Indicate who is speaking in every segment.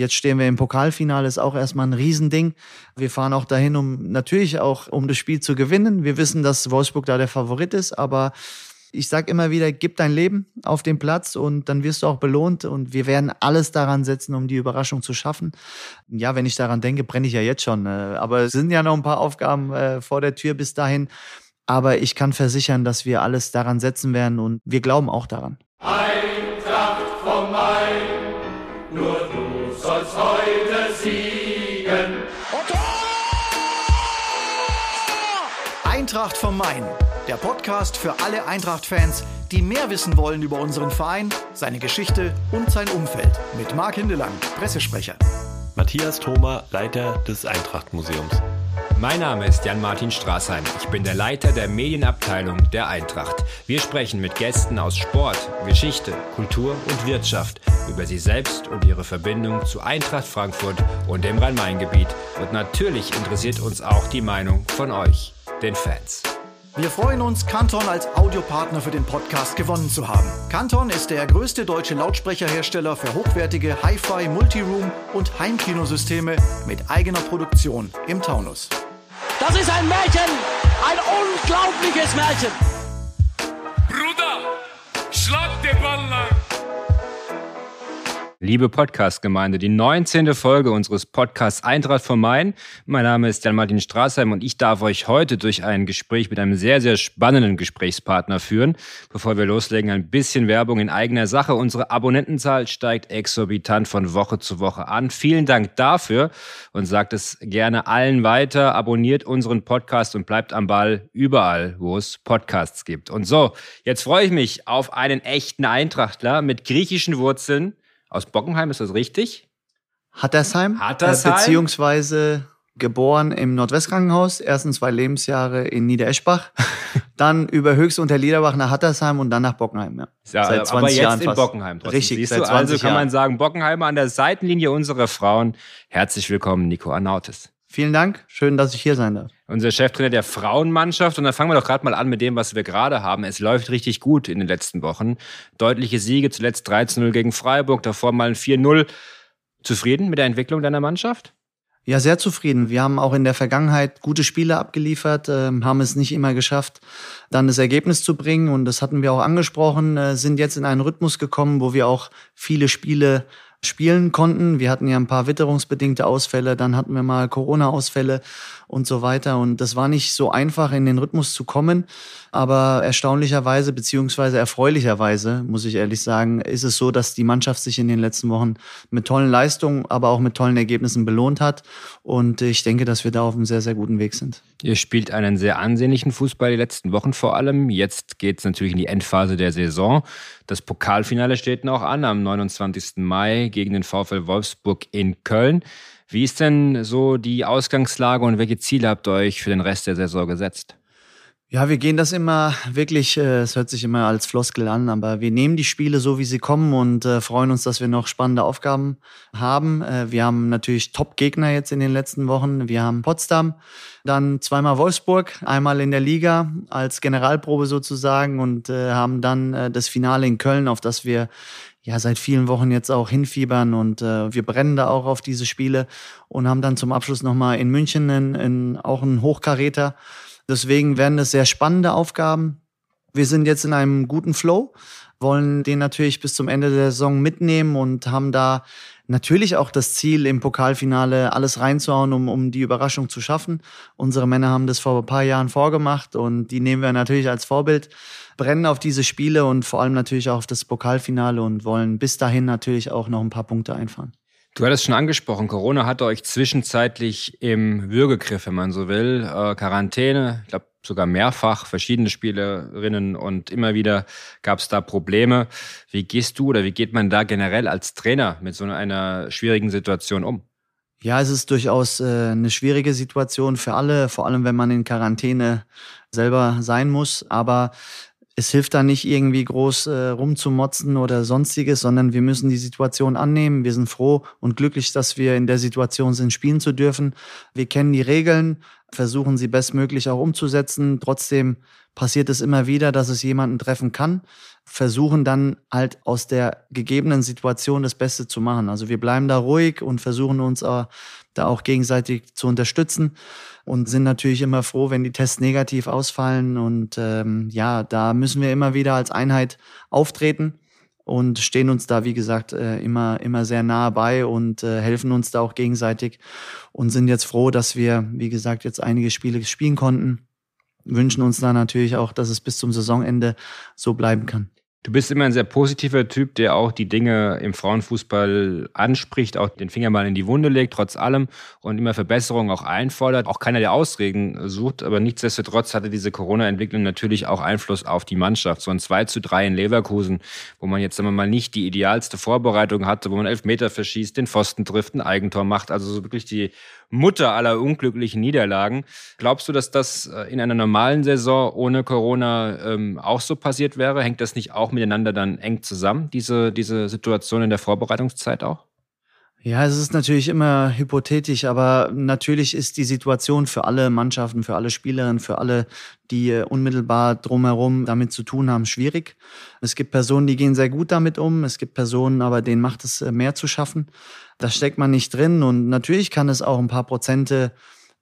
Speaker 1: Jetzt stehen wir im Pokalfinale, ist auch erstmal ein Riesending. Wir fahren auch dahin, um natürlich auch um das Spiel zu gewinnen. Wir wissen, dass Wolfsburg da der Favorit ist, aber ich sage immer wieder, gib dein Leben auf den Platz und dann wirst du auch belohnt und wir werden alles daran setzen, um die Überraschung zu schaffen. Ja, wenn ich daran denke, brenne ich ja jetzt schon. Äh, aber es sind ja noch ein paar Aufgaben äh, vor der Tür bis dahin. Aber ich kann versichern, dass wir alles daran setzen werden und wir glauben auch daran.
Speaker 2: Eintracht
Speaker 3: Eintracht vom Main, der Podcast für alle Eintracht-Fans, die mehr wissen wollen über unseren Verein, seine Geschichte und sein Umfeld. Mit Marc Hindelang, Pressesprecher.
Speaker 4: Matthias Thoma, Leiter des Eintracht-Museums.
Speaker 5: Mein Name ist Jan-Martin Straßheim. Ich bin der Leiter der Medienabteilung der Eintracht. Wir sprechen mit Gästen aus Sport, Geschichte, Kultur und Wirtschaft über sie selbst und ihre Verbindung zu Eintracht Frankfurt und dem Rhein-Main-Gebiet. Und natürlich interessiert uns auch die Meinung von euch, den Fans.
Speaker 3: Wir freuen uns, Canton als Audiopartner für den Podcast gewonnen zu haben. Canton ist der größte deutsche Lautsprecherhersteller für hochwertige Hi-Fi, Multiroom und Heimkinosysteme mit eigener Produktion im Taunus.
Speaker 6: Das ist ein Märchen, ein unglaubliches Märchen.
Speaker 5: Liebe Podcast-Gemeinde, die 19. Folge unseres Podcasts Eintracht vom Main. Mein Name ist Jan-Martin Straßheim und ich darf euch heute durch ein Gespräch mit einem sehr, sehr spannenden Gesprächspartner führen. Bevor wir loslegen, ein bisschen Werbung in eigener Sache. Unsere Abonnentenzahl steigt exorbitant von Woche zu Woche an. Vielen Dank dafür und sagt es gerne allen weiter. Abonniert unseren Podcast und bleibt am Ball überall, wo es Podcasts gibt. Und so, jetzt freue ich mich auf einen echten Eintrachtler mit griechischen Wurzeln aus Bockenheim, ist das richtig?
Speaker 1: Hattersheim,
Speaker 5: Hattersheim?
Speaker 1: Äh, beziehungsweise geboren im Nordwestkrankenhaus, ersten zwei Lebensjahre in Niedereschbach, dann über Höchst unter Liederbach nach Hattersheim und dann nach Bockenheim. Ja.
Speaker 5: Ja,
Speaker 1: Seit 20
Speaker 5: aber jetzt
Speaker 1: Jahren
Speaker 5: in
Speaker 1: fast.
Speaker 5: Bockenheim. Trotzdem.
Speaker 1: Richtig,
Speaker 5: Siehst
Speaker 1: seit
Speaker 5: du,
Speaker 1: 20
Speaker 5: also kann man sagen, Bockenheimer an der Seitenlinie unserer Frauen. Herzlich willkommen, Nico Arnautis.
Speaker 1: Vielen Dank, schön, dass ich hier sein darf.
Speaker 5: Unser Cheftrainer der Frauenmannschaft. Und dann fangen wir doch gerade mal an mit dem, was wir gerade haben. Es läuft richtig gut in den letzten Wochen. Deutliche Siege, zuletzt 13-0 gegen Freiburg, davor mal ein 4-0. Zufrieden mit der Entwicklung deiner Mannschaft?
Speaker 1: Ja, sehr zufrieden. Wir haben auch in der Vergangenheit gute Spiele abgeliefert, ähm, haben es nicht immer geschafft, dann das Ergebnis zu bringen. Und das hatten wir auch angesprochen, äh, sind jetzt in einen Rhythmus gekommen, wo wir auch viele Spiele spielen konnten. Wir hatten ja ein paar witterungsbedingte Ausfälle, dann hatten wir mal Corona-Ausfälle und so weiter. Und das war nicht so einfach, in den Rhythmus zu kommen. Aber erstaunlicherweise, beziehungsweise erfreulicherweise, muss ich ehrlich sagen, ist es so, dass die Mannschaft sich in den letzten Wochen mit tollen Leistungen, aber auch mit tollen Ergebnissen belohnt hat. Und ich denke, dass wir da auf einem sehr, sehr guten Weg sind.
Speaker 5: Ihr spielt einen sehr ansehnlichen Fußball die letzten Wochen vor allem. Jetzt geht es natürlich in die Endphase der Saison. Das Pokalfinale steht noch an am 29. Mai gegen den VfL Wolfsburg in Köln. Wie ist denn so die Ausgangslage und welche Ziele habt ihr euch für den Rest der Saison gesetzt?
Speaker 1: Ja, wir gehen das immer wirklich, äh, es hört sich immer als Floskel an, aber wir nehmen die Spiele so, wie sie kommen und äh, freuen uns, dass wir noch spannende Aufgaben haben. Äh, wir haben natürlich Top-Gegner jetzt in den letzten Wochen. Wir haben Potsdam, dann zweimal Wolfsburg, einmal in der Liga als Generalprobe sozusagen und haben dann das Finale in Köln, auf das wir ja seit vielen Wochen jetzt auch hinfiebern und äh, wir brennen da auch auf diese Spiele und haben dann zum Abschluss nochmal in München in, in, auch einen Hochkaräter. Deswegen werden es sehr spannende Aufgaben. Wir sind jetzt in einem guten Flow, wollen den natürlich bis zum Ende der Saison mitnehmen und haben da natürlich auch das Ziel, im Pokalfinale alles reinzuhauen, um, um die Überraschung zu schaffen. Unsere Männer haben das vor ein paar Jahren vorgemacht und die nehmen wir natürlich als Vorbild, brennen auf diese Spiele und vor allem natürlich auch auf das Pokalfinale und wollen bis dahin natürlich auch noch ein paar Punkte einfahren.
Speaker 5: Du hattest schon angesprochen, Corona hatte euch zwischenzeitlich im Würgegriff, wenn man so will. Äh, Quarantäne, ich glaube sogar mehrfach, verschiedene Spielerinnen und immer wieder gab es da Probleme. Wie gehst du oder wie geht man da generell als Trainer mit so einer schwierigen Situation um?
Speaker 1: Ja, es ist durchaus äh, eine schwierige Situation für alle, vor allem wenn man in Quarantäne selber sein muss. Aber es hilft da nicht irgendwie groß äh, rumzumotzen oder sonstiges, sondern wir müssen die Situation annehmen. Wir sind froh und glücklich, dass wir in der Situation sind, spielen zu dürfen. Wir kennen die Regeln. versuchen sie bestmöglich auch umzusetzen. Trotzdem passiert es immer wieder, dass es jemanden treffen kann, versuchen dann halt aus der gegebenen Situation das Beste zu machen. Also wir bleiben da ruhig und versuchen uns da auch gegenseitig zu unterstützen und sind natürlich immer froh, wenn die Tests negativ ausfallen. Und ähm, ja, da müssen wir immer wieder als Einheit auftreten und stehen uns da, wie gesagt, äh, immer, immer sehr nahe bei und äh, helfen uns da auch gegenseitig und sind jetzt froh, dass wir, wie gesagt, jetzt einige Spiele spielen konnten. Wünschen uns da natürlich auch, dass es bis zum Saisonende so bleiben kann.
Speaker 5: Du bist immer ein sehr positiver Typ, der auch die Dinge im Frauenfußball anspricht, auch den Finger mal in die Wunde legt, trotz allem und immer Verbesserungen auch einfordert. Auch keiner, der Ausreden sucht, aber nichtsdestotrotz hatte diese Corona-Entwicklung natürlich auch Einfluss auf die Mannschaft. So ein 2 zu 3 in Leverkusen, wo man jetzt sagen wir mal nicht die idealste Vorbereitung hatte, wo man elf Meter verschießt, den Pfosten trifft, ein Eigentor macht, also so wirklich die Mutter aller unglücklichen Niederlagen. Glaubst du, dass das äh, in einer normalen Saison ohne Corona ähm, auch so passiert wäre? Hängt das nicht auch miteinander dann eng zusammen, diese, diese Situation in der Vorbereitungszeit auch?
Speaker 1: Ja, es ist natürlich immer hypothetisch, aber natürlich ist die Situation für alle Mannschaften, für alle Spielerinnen, für alle, die äh, unmittelbar drumherum damit zu tun haben, schwierig. Es gibt Personen, die gehen sehr gut damit um. Es gibt Personen, aber denen macht es äh, mehr zu schaffen. Da steckt man nicht drin und natürlich kann es auch ein paar Prozente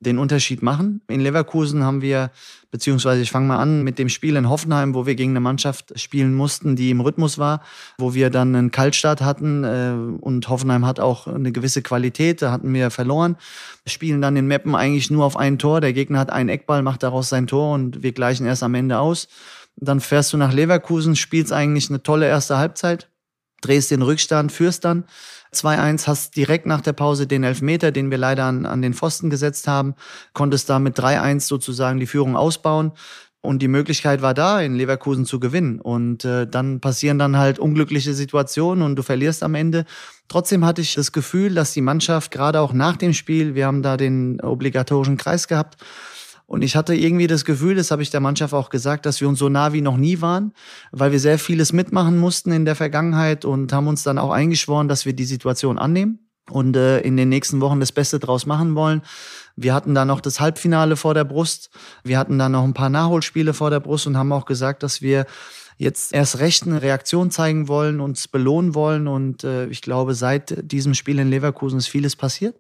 Speaker 1: den Unterschied machen. In Leverkusen haben wir, beziehungsweise ich fange mal an mit dem Spiel in Hoffenheim, wo wir gegen eine Mannschaft spielen mussten, die im Rhythmus war, wo wir dann einen Kaltstart hatten äh, und Hoffenheim hat auch eine gewisse Qualität, da hatten wir verloren. Spielen dann in Meppen eigentlich nur auf ein Tor, der Gegner hat einen Eckball, macht daraus sein Tor und wir gleichen erst am Ende aus. Dann fährst du nach Leverkusen, spielst eigentlich eine tolle erste Halbzeit, drehst den Rückstand, führst dann 2-1, hast direkt nach der Pause den Elfmeter, den wir leider an, an den Pfosten gesetzt haben, konntest da mit 3-1 sozusagen die Führung ausbauen. Und die Möglichkeit war da, in Leverkusen zu gewinnen. Und äh, dann passieren dann halt unglückliche Situationen und du verlierst am Ende. Trotzdem hatte ich das Gefühl, dass die Mannschaft gerade auch nach dem Spiel, wir haben da den obligatorischen Kreis gehabt, und ich hatte irgendwie das Gefühl, das habe ich der Mannschaft auch gesagt, dass wir uns so nah wie noch nie waren, weil wir sehr vieles mitmachen mussten in der Vergangenheit und haben uns dann auch eingeschworen, dass wir die Situation annehmen und äh, in den nächsten Wochen das Beste draus machen wollen. Wir hatten da noch das Halbfinale vor der Brust. Wir hatten da noch ein paar Nachholspiele vor der Brust und haben auch gesagt, dass wir jetzt erst recht eine Reaktion zeigen wollen, uns belohnen wollen. Und äh, ich glaube, seit diesem Spiel in Leverkusen ist vieles passiert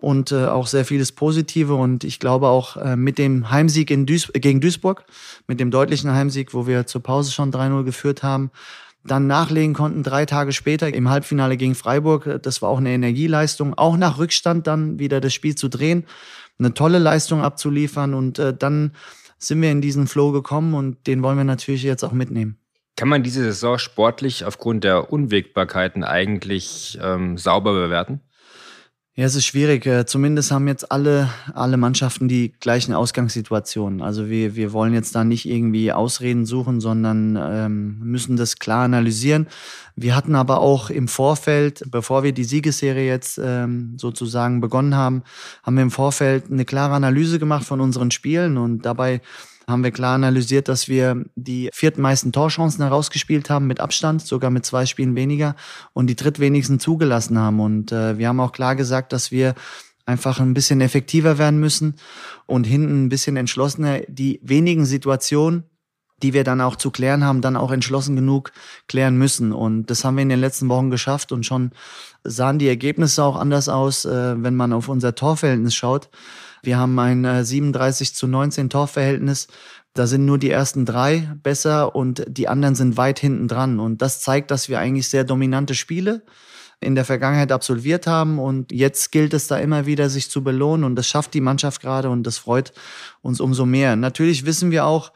Speaker 1: und äh, auch sehr vieles Positive. Und ich glaube auch äh, mit dem Heimsieg in Duis gegen Duisburg, mit dem deutlichen Heimsieg, wo wir zur Pause schon 3-0 geführt haben, dann nachlegen konnten drei Tage später im Halbfinale gegen Freiburg. Das war auch eine Energieleistung, auch nach Rückstand dann wieder das Spiel zu drehen, eine tolle Leistung abzuliefern und äh, dann sind wir in diesen Flow gekommen und den wollen wir natürlich jetzt auch mitnehmen.
Speaker 5: Kann man diese Saison sportlich aufgrund der Unwägbarkeiten eigentlich ähm, sauber bewerten?
Speaker 1: Ja, es ist schwierig. Äh, zumindest haben jetzt alle, alle Mannschaften die gleichen Ausgangssituationen. Also wir, wir wollen jetzt da nicht irgendwie Ausreden suchen, sondern ähm, müssen das klar analysieren. Wir hatten aber auch im Vorfeld, bevor wir die Siegesserie jetzt ähm, sozusagen begonnen haben, haben wir im Vorfeld eine klare Analyse gemacht von unseren Spielen und dabei haben wir klar analysiert, dass wir die viertmeisten Torchancen herausgespielt haben mit Abstand, sogar mit zwei Spielen weniger und die drittwenigsten zugelassen haben. Und äh, wir haben auch klar gesagt, dass wir einfach ein bisschen effektiver werden müssen und hinten ein bisschen entschlossener die wenigen Situationen, die wir dann auch zu klären haben, dann auch entschlossen genug klären müssen. Und das haben wir in den letzten Wochen geschafft und schon sahen die Ergebnisse auch anders aus, äh, wenn man auf unser Torverhältnis schaut. Wir haben ein 37 äh, zu 19 Torverhältnis. Da sind nur die ersten drei besser und die anderen sind weit hinten dran. Und das zeigt, dass wir eigentlich sehr dominante Spiele in der Vergangenheit absolviert haben. Und jetzt gilt es da immer wieder, sich zu belohnen. Und das schafft die Mannschaft gerade und das freut uns umso mehr. Natürlich wissen wir auch,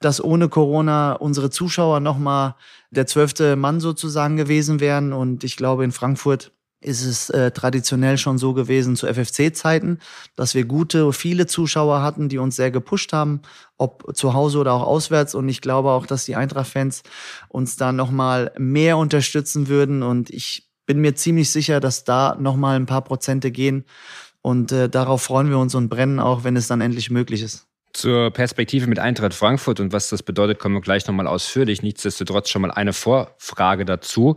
Speaker 1: dass ohne Corona unsere Zuschauer nochmal der zwölfte Mann sozusagen gewesen wären. Und ich glaube, in Frankfurt ist es äh, traditionell schon so gewesen zu FFC-Zeiten, dass wir gute, viele Zuschauer hatten, die uns sehr gepusht haben, ob zu Hause oder auch auswärts. Und ich glaube auch, dass die Eintracht-Fans uns da nochmal mehr unterstützen würden. Und ich bin mir ziemlich sicher, dass da nochmal ein paar Prozente gehen. Und äh, darauf freuen wir uns und brennen auch, wenn es dann endlich möglich ist.
Speaker 5: Zur Perspektive mit Eintracht Frankfurt und was das bedeutet, kommen wir gleich nochmal ausführlich. Nichtsdestotrotz schon mal eine Vorfrage dazu.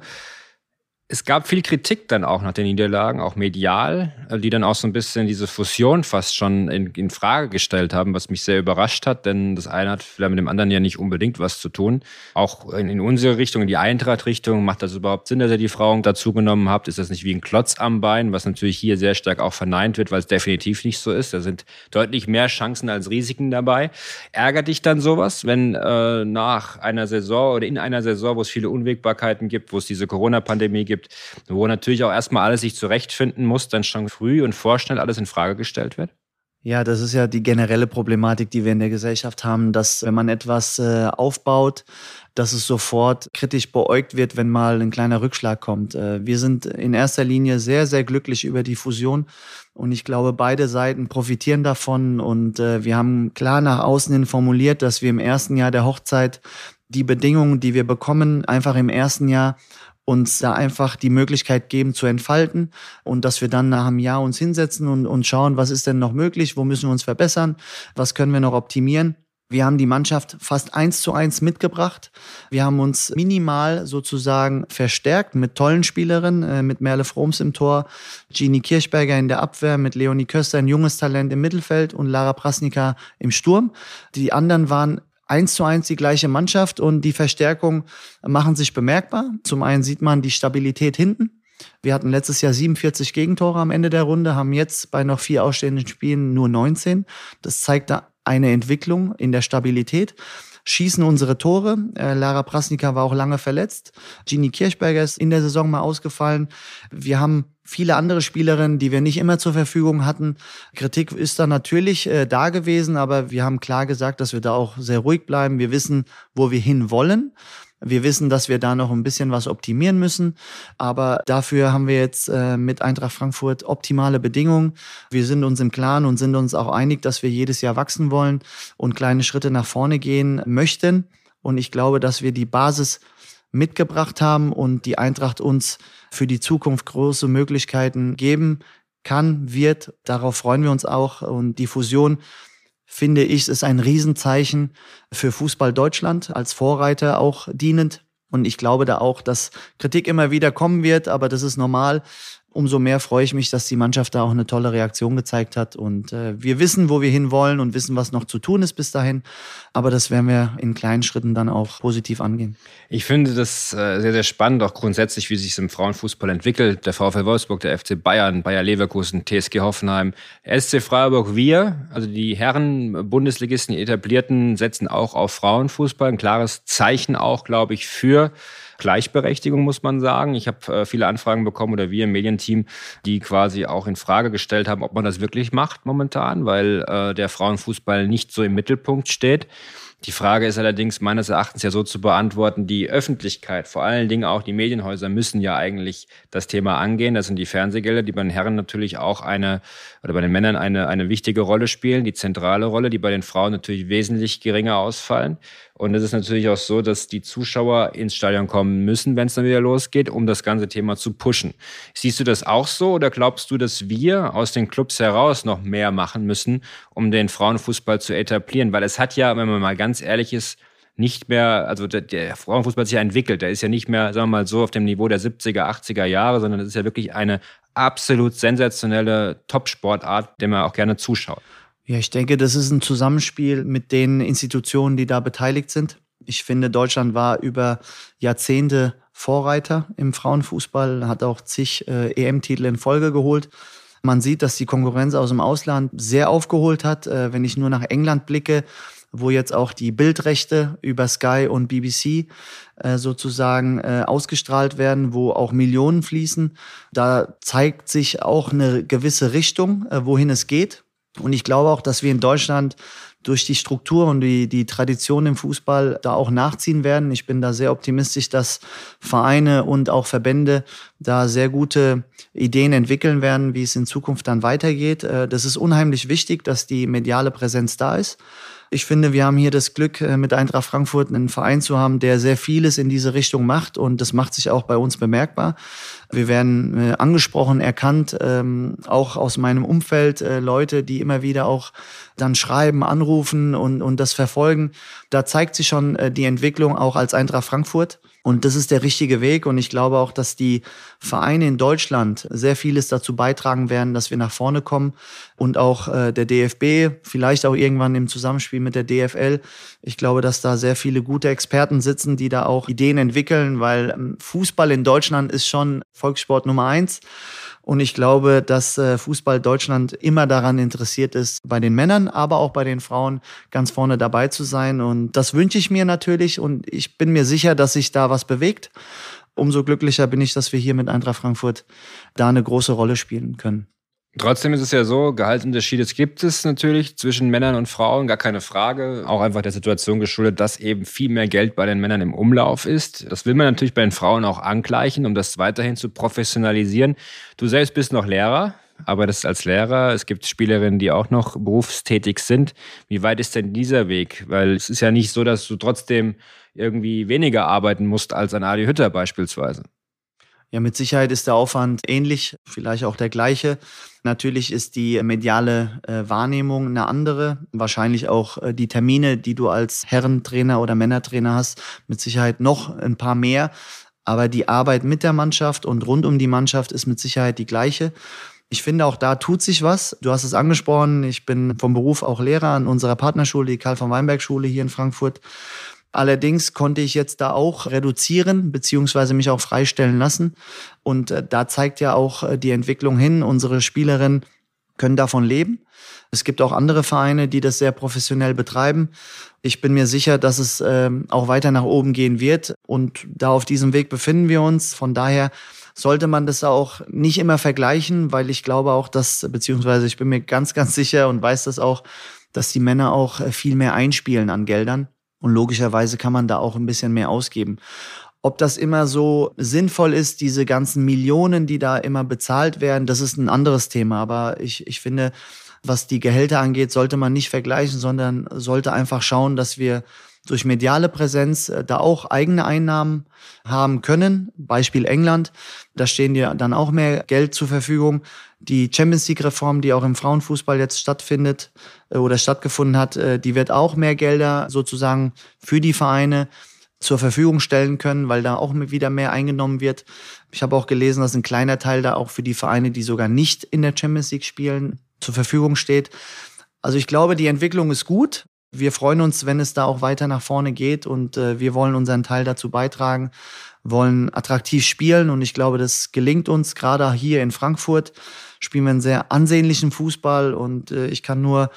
Speaker 5: Es gab viel Kritik dann auch nach den Niederlagen, auch medial. die dann auch so ein bisschen diese Fusion fast schon in, in Frage gestellt haben, was mich sehr überrascht hat, denn das eine hat vielleicht mit dem anderen ja nicht unbedingt was zu tun. Auch in, in unsere Richtung, in die Eintracht-Richtung, macht das überhaupt Sinn, dass ihr die Frauen dazugenommen habt? Ist das nicht wie ein Klotz am Bein, was natürlich hier sehr stark auch verneint wird, weil es definitiv nicht so ist. Da sind deutlich mehr Chancen als Risiken dabei. Ärgert dich dann sowas, wenn äh, nach einer Saison oder in einer Saison, wo es viele Unwägbarkeiten gibt, wo es diese Corona-Pandemie gibt, wo natürlich auch erstmal alles sich zurechtfinden muss, dann schon früh und vorschnell alles in Frage gestellt wird?
Speaker 1: Ja, das ist ja die generelle Problematik, die wir in der Gesellschaft haben, dass wenn man etwas äh, aufbaut, dass es sofort kritisch beäugt wird, wenn mal ein kleiner Rückschlag kommt. Äh, wir sind in erster Linie sehr, sehr glücklich über die Fusion und ich glaube, beide Seiten profitieren davon und äh, wir haben klar nach außen hin formuliert, dass wir im ersten Jahr der Hochzeit die Bedingungen, die wir bekommen, einfach im ersten Jahr uns da einfach die Möglichkeit geben zu entfalten und dass wir dann nach einem Jahr uns hinsetzen und, und schauen, was ist denn noch möglich, wo müssen wir uns verbessern, was können wir noch optimieren. Wir haben die Mannschaft fast eins zu eins mitgebracht. Wir haben uns minimal sozusagen verstärkt mit tollen Spielerinnen, äh, mit Merle Froms im Tor, Jeannie Kirchberger in der Abwehr, mit Leonie Köster, ein junges Talent im Mittelfeld und Lara Prasnika im Sturm. Die anderen waren eins zu eins die gleiche Mannschaft und die Verstärkung machen sich bemerkbar. Zum einen sieht man die Stabilität hinten. Wir hatten letztes Jahr 47 Gegentore am Ende der Runde, haben jetzt bei noch vier ausstehenden Spielen nur 19. Das zeigt eine Entwicklung in der Stabilität schießen unsere Tore. Äh, Lara Prasnika war auch lange verletzt. Gini Kirchberger ist in der Saison mal ausgefallen. Wir haben viele andere Spielerinnen, die wir nicht immer zur Verfügung hatten. Kritik ist da natürlich äh, da gewesen, aber wir haben klar gesagt, dass wir da auch sehr ruhig bleiben. Wir wissen, wo wir hin wollen. Wir wissen, dass wir da noch ein bisschen was optimieren müssen, aber dafür haben wir jetzt äh, mit Eintracht Frankfurt optimale Bedingungen. Wir sind uns im Klaren und sind uns auch einig, dass wir jedes Jahr wachsen wollen und kleine Schritte nach vorne gehen möchten. Und ich glaube, dass wir die Basis mitgebracht haben und die Eintracht uns für die Zukunft große Möglichkeiten geben kann, wird. Darauf freuen wir uns auch. Und die Fusion, finde ich, ist ein Riesenzeichen für Fußball Deutschland als Vorreiter auch dienend. Und ich glaube da auch, dass Kritik immer wieder kommen wird, aber das ist normal umso mehr freue ich mich, dass die Mannschaft da auch eine tolle Reaktion gezeigt hat. Und äh, wir wissen, wo wir hinwollen und wissen, was noch zu tun ist bis dahin. Aber das werden wir in kleinen Schritten dann auch positiv angehen.
Speaker 5: Ich finde das äh, sehr, sehr spannend, auch grundsätzlich, wie sich es im Frauenfußball entwickelt. Der VfL Wolfsburg, der FC Bayern, Bayer Leverkusen, TSG Hoffenheim, SC Freiburg, wir, also die Herren Bundesligisten, die etablierten, setzen auch auf Frauenfußball. Ein klares Zeichen auch, glaube ich, für Gleichberechtigung, muss man sagen. Ich habe äh, viele Anfragen bekommen oder wir im Medienteam, die quasi auch in Frage gestellt haben, ob man das wirklich macht momentan, weil äh, der Frauenfußball nicht so im Mittelpunkt steht. Die Frage ist allerdings meines Erachtens ja so zu beantworten, die Öffentlichkeit, vor allen Dingen auch die Medienhäuser müssen ja eigentlich das Thema angehen. Das sind die Fernsehgelder, die bei den Herren natürlich auch eine, oder bei den Männern eine, eine wichtige Rolle spielen, die zentrale Rolle, die bei den Frauen natürlich wesentlich geringer ausfallen. Und es ist natürlich auch so, dass die Zuschauer ins Stadion kommen müssen, wenn es dann wieder losgeht, um das ganze Thema zu pushen. Siehst du das auch so oder glaubst du, dass wir aus den Clubs heraus noch mehr machen müssen, um den Frauenfußball zu etablieren? Weil es hat ja, wenn man mal ganz ehrlich ist, nicht mehr, also der, der Frauenfußball hat sich ja entwickelt. Der ist ja nicht mehr, sagen wir mal, so auf dem Niveau der 70er, 80er Jahre, sondern es ist ja wirklich eine absolut sensationelle Top-Sportart, der man auch gerne zuschaut.
Speaker 1: Ja, ich denke, das ist ein Zusammenspiel mit den Institutionen, die da beteiligt sind. Ich finde, Deutschland war über Jahrzehnte Vorreiter im Frauenfußball, hat auch zig äh, EM-Titel in Folge geholt. Man sieht, dass die Konkurrenz aus dem Ausland sehr aufgeholt hat. Äh, wenn ich nur nach England blicke, wo jetzt auch die Bildrechte über Sky und BBC äh, sozusagen äh, ausgestrahlt werden, wo auch Millionen fließen. Da zeigt sich auch eine gewisse Richtung, äh, wohin es geht. Und ich glaube auch, dass wir in Deutschland durch die Struktur und die, die Tradition im Fußball da auch nachziehen werden. Ich bin da sehr optimistisch, dass Vereine und auch Verbände da sehr gute Ideen entwickeln werden, wie es in Zukunft dann weitergeht. Äh, das ist unheimlich wichtig, dass die mediale Präsenz da ist. Ich finde, wir haben hier das Glück, äh, mit Eintracht Frankfurt einen Verein zu haben, der sehr vieles in diese Richtung macht und das macht sich auch bei uns bemerkbar. Wir werden äh, angesprochen, erkannt, ähm, auch aus meinem Umfeld äh, Leute, die immer wieder auch dann schreiben, anrufen und, und das verfolgen. Da zeigt sich schon die Entwicklung auch als Eintracht Frankfurt Und das ist der richtige Weg. Und ich glaube auch, dass die Vereine in Deutschland sehr vieles dazu beitragen werden, dass wir nach vorne kommen. Und auch äh, der DFB, vielleicht auch irgendwann im Zusammenspiel mit der DFL. Ich glaube, dass da sehr viele gute Experten sitzen, die da auch Ideen entwickeln, weil ähm, Fußball in Deutschland ist schon Volkssport Nummer eins. Und ich glaube, dass äh, Fußball Deutschland immer daran interessiert ist, bei den Männern, aber auch bei den Frauen ganz vorne dabei zu sein. Und das wünsche ich mir natürlich. Und ich bin mir sicher, dass sich da was bewegt. Umso glücklicher bin ich, dass wir hier mit Eintracht Frankfurt da eine große Rolle spielen können.
Speaker 5: Trotzdem ist es ja so, Gehaltsunterschiede gibt es natürlich zwischen Männern und Frauen, gar keine Frage. Auch einfach der Situation geschuldet, dass eben viel mehr Geld bei den Männern im Umlauf ist. Das will man natürlich bei den Frauen auch angleichen, um das weiterhin zu professionalisieren. Du selbst bist noch Lehrer, arbeitest als Lehrer. Es gibt Spielerinnen, die auch noch berufstätig sind. Wie weit ist denn dieser Weg? Weil es ist ja nicht so, dass du trotzdem irgendwie weniger arbeiten musst als ein Adi Hütter beispielsweise.
Speaker 1: Ja, mit Sicherheit ist der Aufwand ähnlich, vielleicht auch der gleiche. Natürlich ist die mediale äh, Wahrnehmung eine andere. Wahrscheinlich auch äh, die Termine, die du als Herrentrainer oder Männertrainer hast, mit Sicherheit noch ein paar mehr. Aber die Arbeit mit der Mannschaft und rund um die Mannschaft ist mit Sicherheit die gleiche. Ich finde, auch da tut sich was. Du hast es angesprochen. Ich bin vom Beruf auch Lehrer an unserer Partnerschule, die Karl von Weinberg Schule hier in Frankfurt. Allerdings konnte ich jetzt da auch reduzieren beziehungsweise mich auch freistellen lassen. Und äh, da zeigt ja auch äh, die Entwicklung hin. Unsere Spielerinnen können davon leben. Es gibt auch andere Vereine, die das sehr professionell betreiben. Ich bin mir sicher, dass es äh, auch weiter nach oben gehen wird. Und da auf diesem Weg befinden wir uns. Von daher sollte man das auch nicht immer vergleichen, weil ich glaube auch, dass, beziehungsweise ich bin mir ganz, ganz sicher und weiß das auch, dass die Männer auch äh, viel mehr einspielen an Geldern. Und logischerweise kann man da auch ein bisschen mehr ausgeben. Ob das immer so sinnvoll ist, diese ganzen Millionen, die da immer bezahlt werden, das ist ein anderes Thema. Aber ich, ich finde, was die Gehälter angeht, sollte man nicht vergleichen, sondern sollte einfach schauen, dass wir durch mediale Präsenz äh, da auch eigene Einnahmen haben können. Beispiel England, da stehen dir dann auch mehr Geld zur Verfügung. Die Champions League-Reform, die auch im Frauenfußball jetzt stattfindet äh, oder stattgefunden hat, äh, die wird auch mehr Gelder sozusagen für die Vereine zur Verfügung stellen können, weil da auch wieder mehr eingenommen wird. Ich habe auch gelesen, dass ein kleiner Teil da auch für die Vereine, die sogar nicht in der Champions League spielen, zur Verfügung steht. Also ich glaube, die Entwicklung ist gut. Wir freuen uns, wenn es da auch weiter nach vorne geht und äh, wir wollen unseren Teil dazu beitragen, wollen attraktiv spielen und ich glaube, das gelingt uns. Gerade hier in Frankfurt spielen wir einen sehr ansehnlichen Fußball und äh, ich kann nur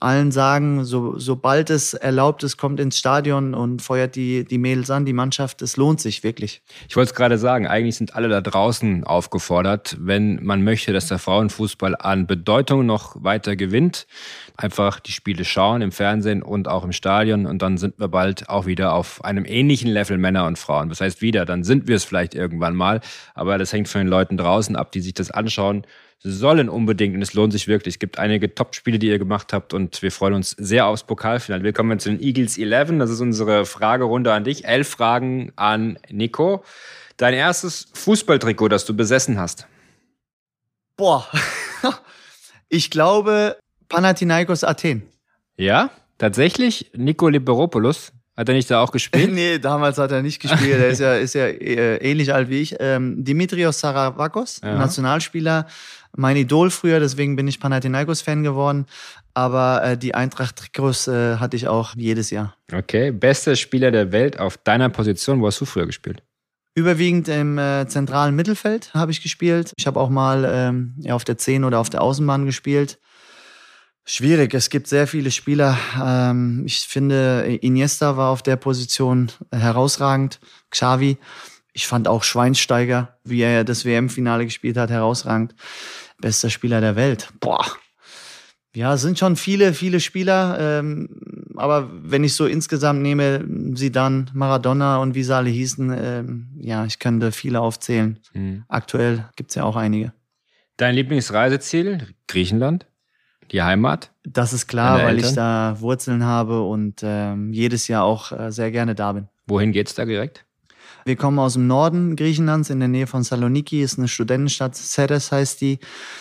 Speaker 1: allen sagen, so, sobald es erlaubt ist, kommt ins Stadion und feuert die, die Mädels an, die Mannschaft. Es lohnt sich wirklich.
Speaker 5: Ich wollte es gerade sagen, eigentlich sind alle da draußen aufgefordert, wenn man möchte, dass der Frauenfußball an Bedeutung noch weiter gewinnt, einfach die Spiele schauen im Fernsehen und auch im Stadion und dann sind wir bald auch wieder auf einem ähnlichen Level Männer und Frauen. Das heißt wieder, dann sind wir es vielleicht irgendwann mal, aber das hängt von den Leuten draußen ab, die sich das anschauen sollen unbedingt und es lohnt sich wirklich. Es gibt einige Top-Spiele, die ihr gemacht habt und wir freuen uns sehr aufs Pokalfinale. Willkommen zu den Eagles 11. Das ist unsere Fragerunde an dich. Elf Fragen an Nico. Dein erstes Fußballtrikot, das du besessen hast?
Speaker 1: Boah, ich glaube Panathinaikos Athen.
Speaker 5: Ja, tatsächlich. Nico Liberopoulos hat er nicht da auch gespielt?
Speaker 1: nee, damals hat er nicht gespielt. Er ist ja, ist ja äh, ähnlich alt wie ich. Ähm, Dimitrios Saravakos, ja. Nationalspieler, mein Idol früher, deswegen bin ich Panathinaikos-Fan geworden. Aber äh, die Eintracht-Trikots äh, hatte ich auch jedes Jahr.
Speaker 5: Okay, bester Spieler der Welt auf deiner Position. Wo hast du früher gespielt?
Speaker 1: Überwiegend im äh, zentralen Mittelfeld habe ich gespielt. Ich habe auch mal ähm, ja, auf der 10 oder auf der Außenbahn gespielt. Schwierig. Es gibt sehr viele Spieler. Ähm, ich finde, Iniesta war auf der Position herausragend. Xavi. Ich fand auch Schweinsteiger, wie er das WM-Finale gespielt hat, herausragend. Bester Spieler der Welt. Boah. Ja, sind schon viele, viele Spieler. Ähm, aber wenn ich so insgesamt nehme, sie dann Maradona und wie sie alle hießen, ähm, ja, ich könnte viele aufzählen. Mhm. Aktuell gibt's ja auch einige.
Speaker 5: Dein Lieblingsreiseziel? Griechenland? Die Heimat?
Speaker 1: Das ist klar, weil ich da Wurzeln habe und ähm, jedes Jahr auch äh, sehr gerne da bin.
Speaker 5: Wohin geht's da direkt?
Speaker 1: Wir kommen aus dem Norden Griechenlands, in der Nähe von Saloniki, ist eine Studentenstadt, Ceres heißt die.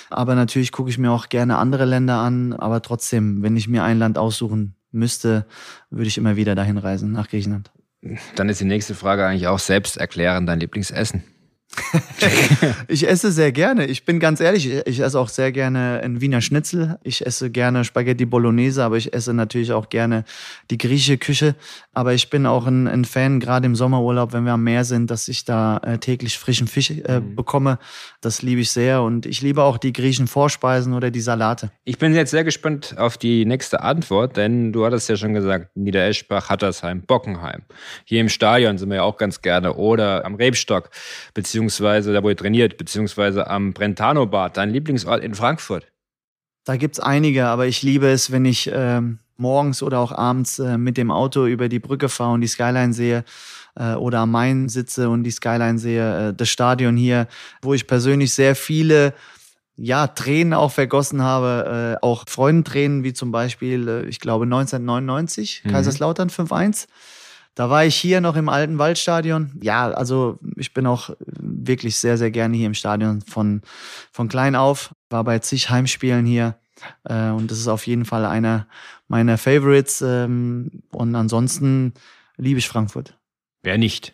Speaker 1: Aber natürlich gucke ich mir auch gerne andere Länder an. Aber trotzdem, wenn ich mir ein Land aussuchen müsste, würde ich immer wieder dahin reisen, nach Griechenland.
Speaker 5: Dann ist die nächste Frage eigentlich auch selbst erklären, dein Lieblingsessen.
Speaker 1: ich esse sehr gerne. Ich bin ganz ehrlich, ich esse auch sehr gerne ein Wiener Schnitzel. Ich esse gerne Spaghetti Bolognese, aber ich esse natürlich auch gerne die griechische Küche. Aber ich bin auch ein, ein Fan, gerade im Sommerurlaub, wenn wir am Meer sind, dass ich da äh, täglich frischen Fisch äh, mhm. bekomme. Das liebe ich sehr. Und ich liebe auch die griechischen Vorspeisen oder die Salate.
Speaker 5: Ich bin jetzt sehr gespannt auf die nächste Antwort, denn du hattest ja schon gesagt, Niedereschbach, Hattersheim, Bockenheim. Hier im Stadion sind wir ja auch ganz gerne oder am Rebstock, beziehungsweise beziehungsweise da, wo ihr trainiert, beziehungsweise am Brentano-Bad, dein Lieblingsort in Frankfurt?
Speaker 1: Da gibt es einige, aber ich liebe es, wenn ich ähm, morgens oder auch abends äh, mit dem Auto über die Brücke fahre und die Skyline sehe äh, oder am Main sitze und die Skyline sehe. Äh, das Stadion hier, wo ich persönlich sehr viele ja, Tränen auch vergossen habe, äh, auch Freundentränen, wie zum Beispiel, äh, ich glaube 1999, mhm. Kaiserslautern 5-1. Da war ich hier noch im alten Waldstadion. Ja, also ich bin auch wirklich sehr, sehr gerne hier im Stadion von, von klein auf. War bei zig Heimspielen hier. Äh, und das ist auf jeden Fall einer meiner Favorites. Ähm, und ansonsten liebe ich Frankfurt.
Speaker 5: Wer nicht?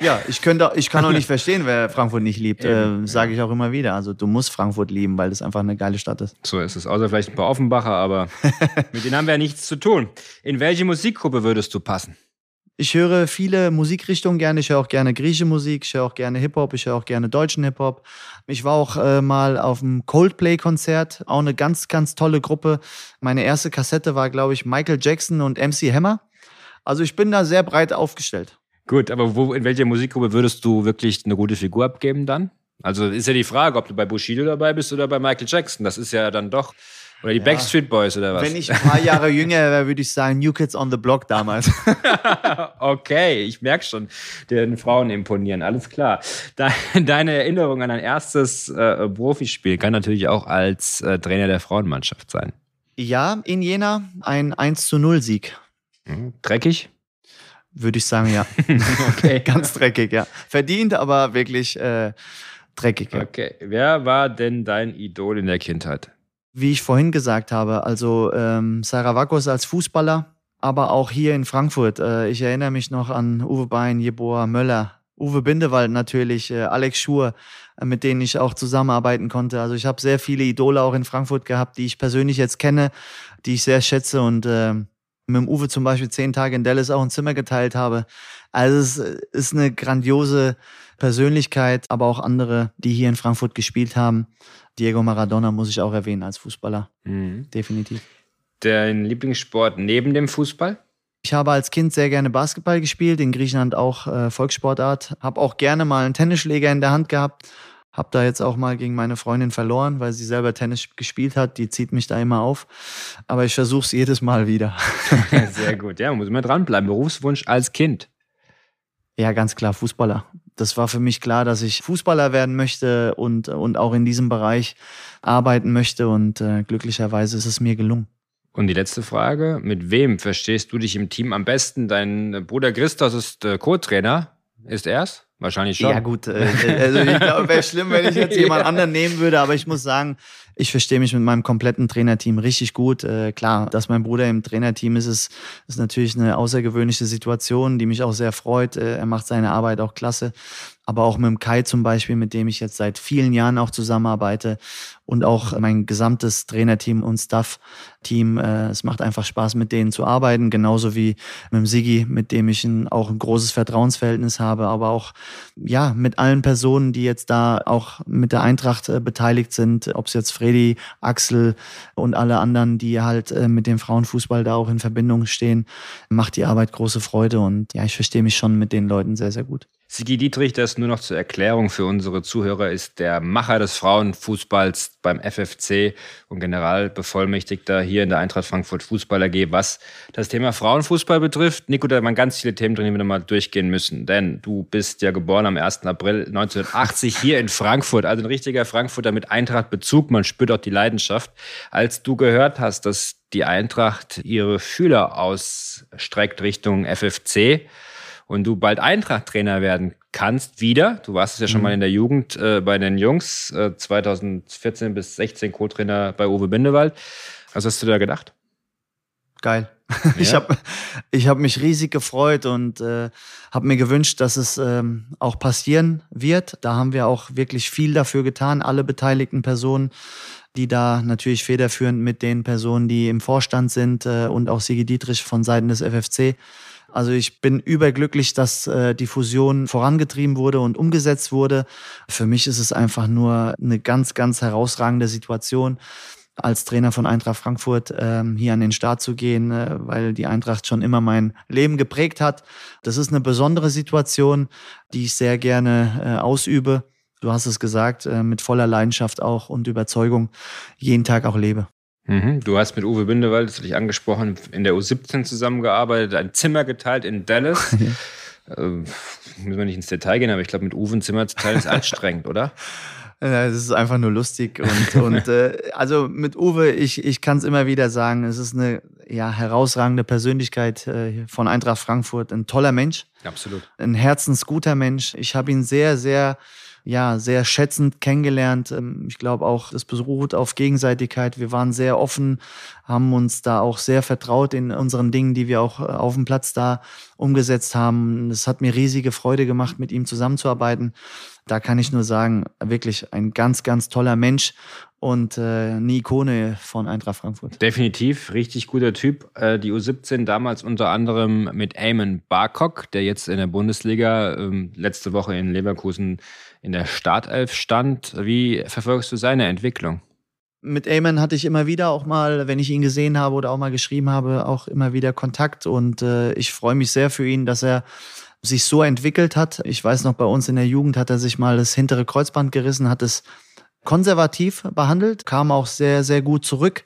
Speaker 1: Ja, ich könnte, ich kann auch nicht verstehen, wer Frankfurt nicht liebt. Äh, Sage ich auch immer wieder. Also du musst Frankfurt lieben, weil das einfach eine geile Stadt ist.
Speaker 5: So ist es. Außer vielleicht ein paar Offenbacher, aber mit denen haben wir ja nichts zu tun. In welche Musikgruppe würdest du passen?
Speaker 1: Ich höre viele Musikrichtungen gerne. Ich höre auch gerne griechische Musik, ich höre auch gerne Hip-Hop, ich höre auch gerne deutschen Hip-Hop. Ich war auch äh, mal auf einem Coldplay-Konzert, auch eine ganz, ganz tolle Gruppe. Meine erste Kassette war, glaube ich, Michael Jackson und MC Hammer. Also ich bin da sehr breit aufgestellt.
Speaker 5: Gut, aber wo, in welcher Musikgruppe würdest du wirklich eine gute Figur abgeben dann? Also ist ja die Frage, ob du bei Bushido dabei bist oder bei Michael Jackson. Das ist ja dann doch oder die ja. Backstreet Boys oder was?
Speaker 1: Wenn ich ein paar Jahre jünger wäre, würde ich sagen New Kids on the Block damals.
Speaker 5: okay, ich merke schon, den Frauen imponieren, alles klar. Deine Erinnerung an dein erstes äh, Profispiel kann natürlich auch als äh, Trainer der Frauenmannschaft sein.
Speaker 1: Ja, in Jena ein 1 zu 0 Sieg.
Speaker 5: Hm, dreckig?
Speaker 1: Würde ich sagen, ja. okay. Ganz dreckig, ja. Verdient, aber wirklich äh, dreckig. Ja.
Speaker 5: Okay. Wer war denn dein Idol in der Kindheit?
Speaker 1: Wie ich vorhin gesagt habe, also ähm, Saravakos als Fußballer, aber auch hier in Frankfurt. Äh, ich erinnere mich noch an Uwe Bein, Jeboa Möller, Uwe Bindewald natürlich, äh, Alex Schur, äh, mit denen ich auch zusammenarbeiten konnte. Also ich habe sehr viele Idole auch in Frankfurt gehabt, die ich persönlich jetzt kenne, die ich sehr schätze und äh, mit dem Uwe zum Beispiel zehn Tage in Dallas auch ein Zimmer geteilt habe. Also es ist eine grandiose Persönlichkeit, aber auch andere, die hier in Frankfurt gespielt haben. Diego Maradona muss ich auch erwähnen als Fußballer. Mhm. Definitiv.
Speaker 5: Dein Lieblingssport neben dem Fußball?
Speaker 1: Ich habe als Kind sehr gerne Basketball gespielt, in Griechenland auch äh, Volkssportart. Habe auch gerne mal einen Tennisschläger in der Hand gehabt. Habe da jetzt auch mal gegen meine Freundin verloren, weil sie selber Tennis gespielt hat. Die zieht mich da immer auf. Aber ich versuche es jedes Mal wieder.
Speaker 5: sehr gut. Ja, muss immer dranbleiben. Berufswunsch als Kind?
Speaker 1: Ja, ganz klar, Fußballer das war für mich klar, dass ich Fußballer werden möchte und, und auch in diesem Bereich arbeiten möchte. Und äh, glücklicherweise ist es mir gelungen.
Speaker 5: Und die letzte Frage: Mit wem verstehst du dich im Team am besten? Dein Bruder Christos ist äh, Co-Trainer. Ist er es? Wahrscheinlich schon.
Speaker 1: Ja, gut. Äh, also ich glaube, wäre schlimm, wenn ich jetzt jemand anderen nehmen würde, aber ich muss sagen, ich verstehe mich mit meinem kompletten Trainerteam richtig gut. Äh, klar, dass mein Bruder im Trainerteam ist, ist, ist natürlich eine außergewöhnliche Situation, die mich auch sehr freut. Äh, er macht seine Arbeit auch klasse aber auch mit dem Kai zum Beispiel, mit dem ich jetzt seit vielen Jahren auch zusammenarbeite und auch mein gesamtes Trainerteam und Staff-Team. Äh, es macht einfach Spaß, mit denen zu arbeiten, genauso wie mit dem Sigi, mit dem ich ein, auch ein großes Vertrauensverhältnis habe, aber auch ja mit allen Personen, die jetzt da auch mit der Eintracht äh, beteiligt sind, ob es jetzt Freddy, Axel und alle anderen, die halt äh, mit dem Frauenfußball da auch in Verbindung stehen, macht die Arbeit große Freude und ja, ich verstehe mich schon mit den Leuten sehr, sehr gut.
Speaker 5: Sigi Dietrich, das nur noch zur Erklärung für unsere Zuhörer, ist der Macher des Frauenfußballs beim FFC und Generalbevollmächtigter hier in der Eintracht Frankfurt Fußball AG, was das Thema Frauenfußball betrifft. Nico, da waren ganz viele Themen drin, die wir nochmal durchgehen müssen, denn du bist ja geboren am 1. April 1980 hier in Frankfurt, also ein richtiger Frankfurter mit Eintracht-Bezug. Man spürt auch die Leidenschaft. Als du gehört hast, dass die Eintracht ihre Fühler ausstreckt Richtung FFC, und du bald Eintracht-Trainer werden kannst, wieder. Du warst es ja schon mhm. mal in der Jugend äh, bei den Jungs, äh, 2014 bis 16 Co-Trainer bei Uwe Bindewald. Was hast du da gedacht?
Speaker 1: Geil. Ich habe ich hab mich riesig gefreut und äh, habe mir gewünscht, dass es ähm, auch passieren wird. Da haben wir auch wirklich viel dafür getan, alle beteiligten Personen, die da natürlich federführend mit den Personen, die im Vorstand sind äh, und auch Sigi Dietrich von Seiten des FFC. Also ich bin überglücklich, dass äh, die Fusion vorangetrieben wurde und umgesetzt wurde. Für mich ist es einfach nur eine ganz, ganz herausragende Situation als Trainer von Eintracht Frankfurt ähm, hier an den Start zu gehen, äh, weil die Eintracht schon immer mein Leben geprägt hat. Das ist eine besondere Situation, die ich sehr gerne äh, ausübe. Du hast es gesagt, äh, mit voller Leidenschaft auch und Überzeugung jeden Tag auch lebe.
Speaker 5: Mhm. Du hast mit Uwe Bündewald, das hatte ich angesprochen, in der U17 zusammengearbeitet, ein Zimmer geteilt in Dallas. äh, müssen wir nicht ins Detail gehen, aber ich glaube, mit Uwe ein Zimmer zu teilen ist anstrengend, oder?
Speaker 1: Es ist einfach nur lustig und, und äh, also mit Uwe, ich, ich kann es immer wieder sagen, es ist eine ja, herausragende Persönlichkeit äh, von Eintracht Frankfurt, ein toller Mensch.
Speaker 5: Absolut.
Speaker 1: Ein herzensguter Mensch. Ich habe ihn sehr, sehr ja, sehr schätzend kennengelernt. Ähm, ich glaube auch, das beruht auf Gegenseitigkeit. Wir waren sehr offen, haben uns da auch sehr vertraut in unseren Dingen, die wir auch äh, auf dem Platz da umgesetzt haben. Es hat mir riesige Freude gemacht, mit ihm zusammenzuarbeiten. Da kann ich nur sagen, wirklich ein ganz, ganz toller Mensch und äh, eine Ikone von Eintracht Frankfurt.
Speaker 5: Definitiv, richtig guter Typ. Äh, die U17 damals unter anderem mit Eamon Barkok, der jetzt in der Bundesliga ähm, letzte Woche in Leverkusen in der Startelf stand. Wie verfolgst du seine Entwicklung?
Speaker 1: Mit Eamon hatte ich immer wieder auch mal, wenn ich ihn gesehen habe oder auch mal geschrieben habe, auch immer wieder Kontakt und äh, ich freue mich sehr für ihn, dass er sich so entwickelt hat. Ich weiß noch, bei uns in der Jugend hat er sich mal das hintere Kreuzband gerissen, hat es konservativ behandelt, kam auch sehr, sehr gut zurück.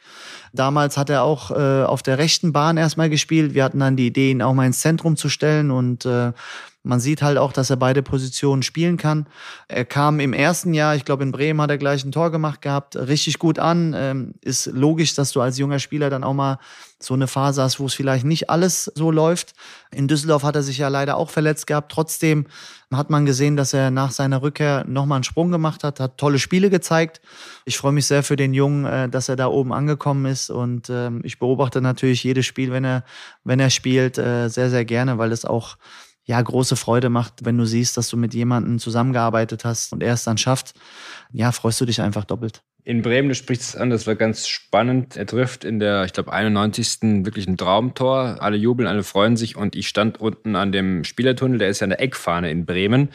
Speaker 1: Damals hat er auch äh, auf der rechten Bahn erstmal gespielt. Wir hatten dann die Idee, ihn auch mal ins Zentrum zu stellen und äh, man sieht halt auch, dass er beide Positionen spielen kann. Er kam im ersten Jahr, ich glaube in Bremen hat er gleich ein Tor gemacht gehabt, richtig gut an. Ähm, ist logisch, dass du als junger Spieler dann auch mal so eine Phase hast, wo es vielleicht nicht alles so läuft. In Düsseldorf hat er sich ja leider auch verletzt gehabt. Trotzdem hat man gesehen, dass er nach seiner Rückkehr nochmal einen Sprung gemacht hat, hat tolle Spiele gezeigt. Ich freue mich sehr für den Jungen, äh, dass er da oben angekommen ist und ähm, ich beobachte natürlich jedes Spiel, wenn er, wenn er spielt, äh, sehr, sehr gerne, weil es auch ja, große Freude macht, wenn du siehst, dass du mit jemandem zusammengearbeitet hast und er es dann schafft. Ja, freust du dich einfach doppelt.
Speaker 5: In Bremen, du sprichst es an, das war ganz spannend. Er trifft in der, ich glaube, 91. wirklich ein Traumtor. Alle jubeln, alle freuen sich und ich stand unten an dem Spielertunnel, der ist ja der Eckfahne in Bremen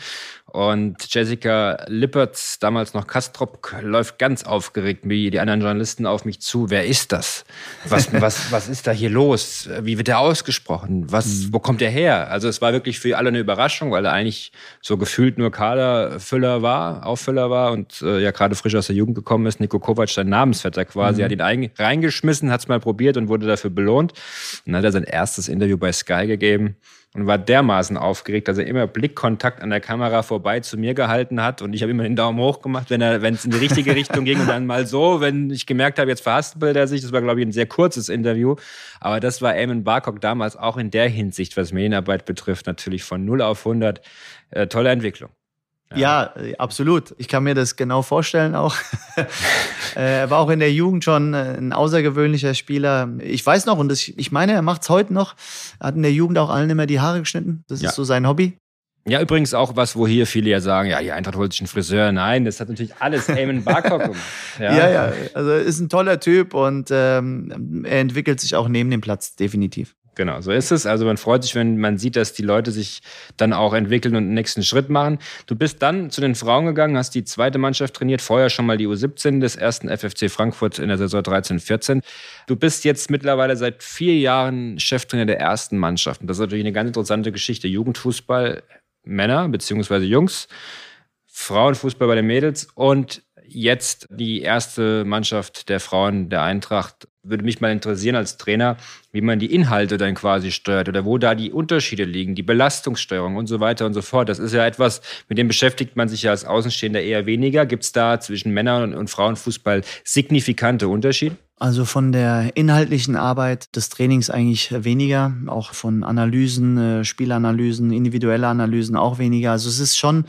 Speaker 5: und Jessica Lippertz, damals noch Kastrop, läuft ganz aufgeregt wie die anderen Journalisten auf mich zu. Wer ist das? Was, was, was ist da hier los? Wie wird er ausgesprochen? Was, mhm. wo kommt er her? Also es war wirklich für alle eine Überraschung, weil er eigentlich so gefühlt nur Kaderfüller war, Auffüller war und äh, ja gerade frisch aus der Jugend gekommen ist. Nico Kovac, sein Namensvetter quasi, mhm. hat ihn ein, reingeschmissen, hat es mal probiert und wurde dafür belohnt. Und dann hat er sein erstes Interview bei Sky gegeben und war dermaßen aufgeregt, dass er immer Blickkontakt an der Kamera vorbei zu mir gehalten hat und ich habe immer den Daumen hoch gemacht, wenn er, wenn es in die richtige Richtung ging und dann mal so, wenn ich gemerkt habe, jetzt verhaspelt er sich. Das war, glaube ich, ein sehr kurzes Interview. Aber das war Eamon Barcock damals auch in der Hinsicht, was Medienarbeit betrifft, natürlich von 0 auf 100. Äh, tolle Entwicklung.
Speaker 1: Ja. ja, absolut. Ich kann mir das genau vorstellen auch. Äh, er war auch in der Jugend schon äh, ein außergewöhnlicher Spieler. Ich weiß noch, und das, ich meine, er macht es heute noch. Er hat in der Jugend auch allen immer die Haare geschnitten. Das ja. ist so sein Hobby.
Speaker 5: Ja, übrigens auch was, wo hier viele ja sagen, ja, die Eintracht holt sich einen Friseur. Nein, das hat natürlich alles Eamon Barcock gemacht.
Speaker 1: Ja. ja, ja, also ist ein toller Typ und ähm, er entwickelt sich auch neben dem Platz, definitiv.
Speaker 5: Genau, so ist es. Also man freut sich, wenn man sieht, dass die Leute sich dann auch entwickeln und den nächsten Schritt machen. Du bist dann zu den Frauen gegangen, hast die zweite Mannschaft trainiert, vorher schon mal die U17 des ersten FFC Frankfurt in der Saison 13-14. Du bist jetzt mittlerweile seit vier Jahren Cheftrainer der ersten Mannschaft. Und das ist natürlich eine ganz interessante Geschichte. Jugendfußball, Männer bzw. Jungs, Frauenfußball bei den Mädels und jetzt die erste Mannschaft der Frauen der Eintracht. Würde mich mal interessieren als Trainer, wie man die Inhalte dann quasi steuert oder wo da die Unterschiede liegen, die Belastungssteuerung und so weiter und so fort. Das ist ja etwas, mit dem beschäftigt man sich ja als Außenstehender eher weniger. Gibt es da zwischen Männern und Frauenfußball signifikante Unterschiede?
Speaker 1: Also von der inhaltlichen Arbeit des Trainings eigentlich weniger, auch von Analysen, äh, Spielanalysen, individuelle Analysen auch weniger. Also es ist schon,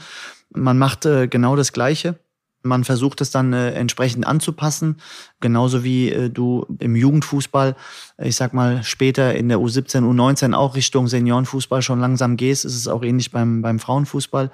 Speaker 1: man macht äh, genau das Gleiche Man versucht es dann äh, entsprechend anzupassen, genauso wie äh, du im Jugendfußball, ich sag mal später in der U17, U19 auch Richtung Seniorenfußball schon langsam gehst, ist es auch ähnlich beim, beim Frauenfußball.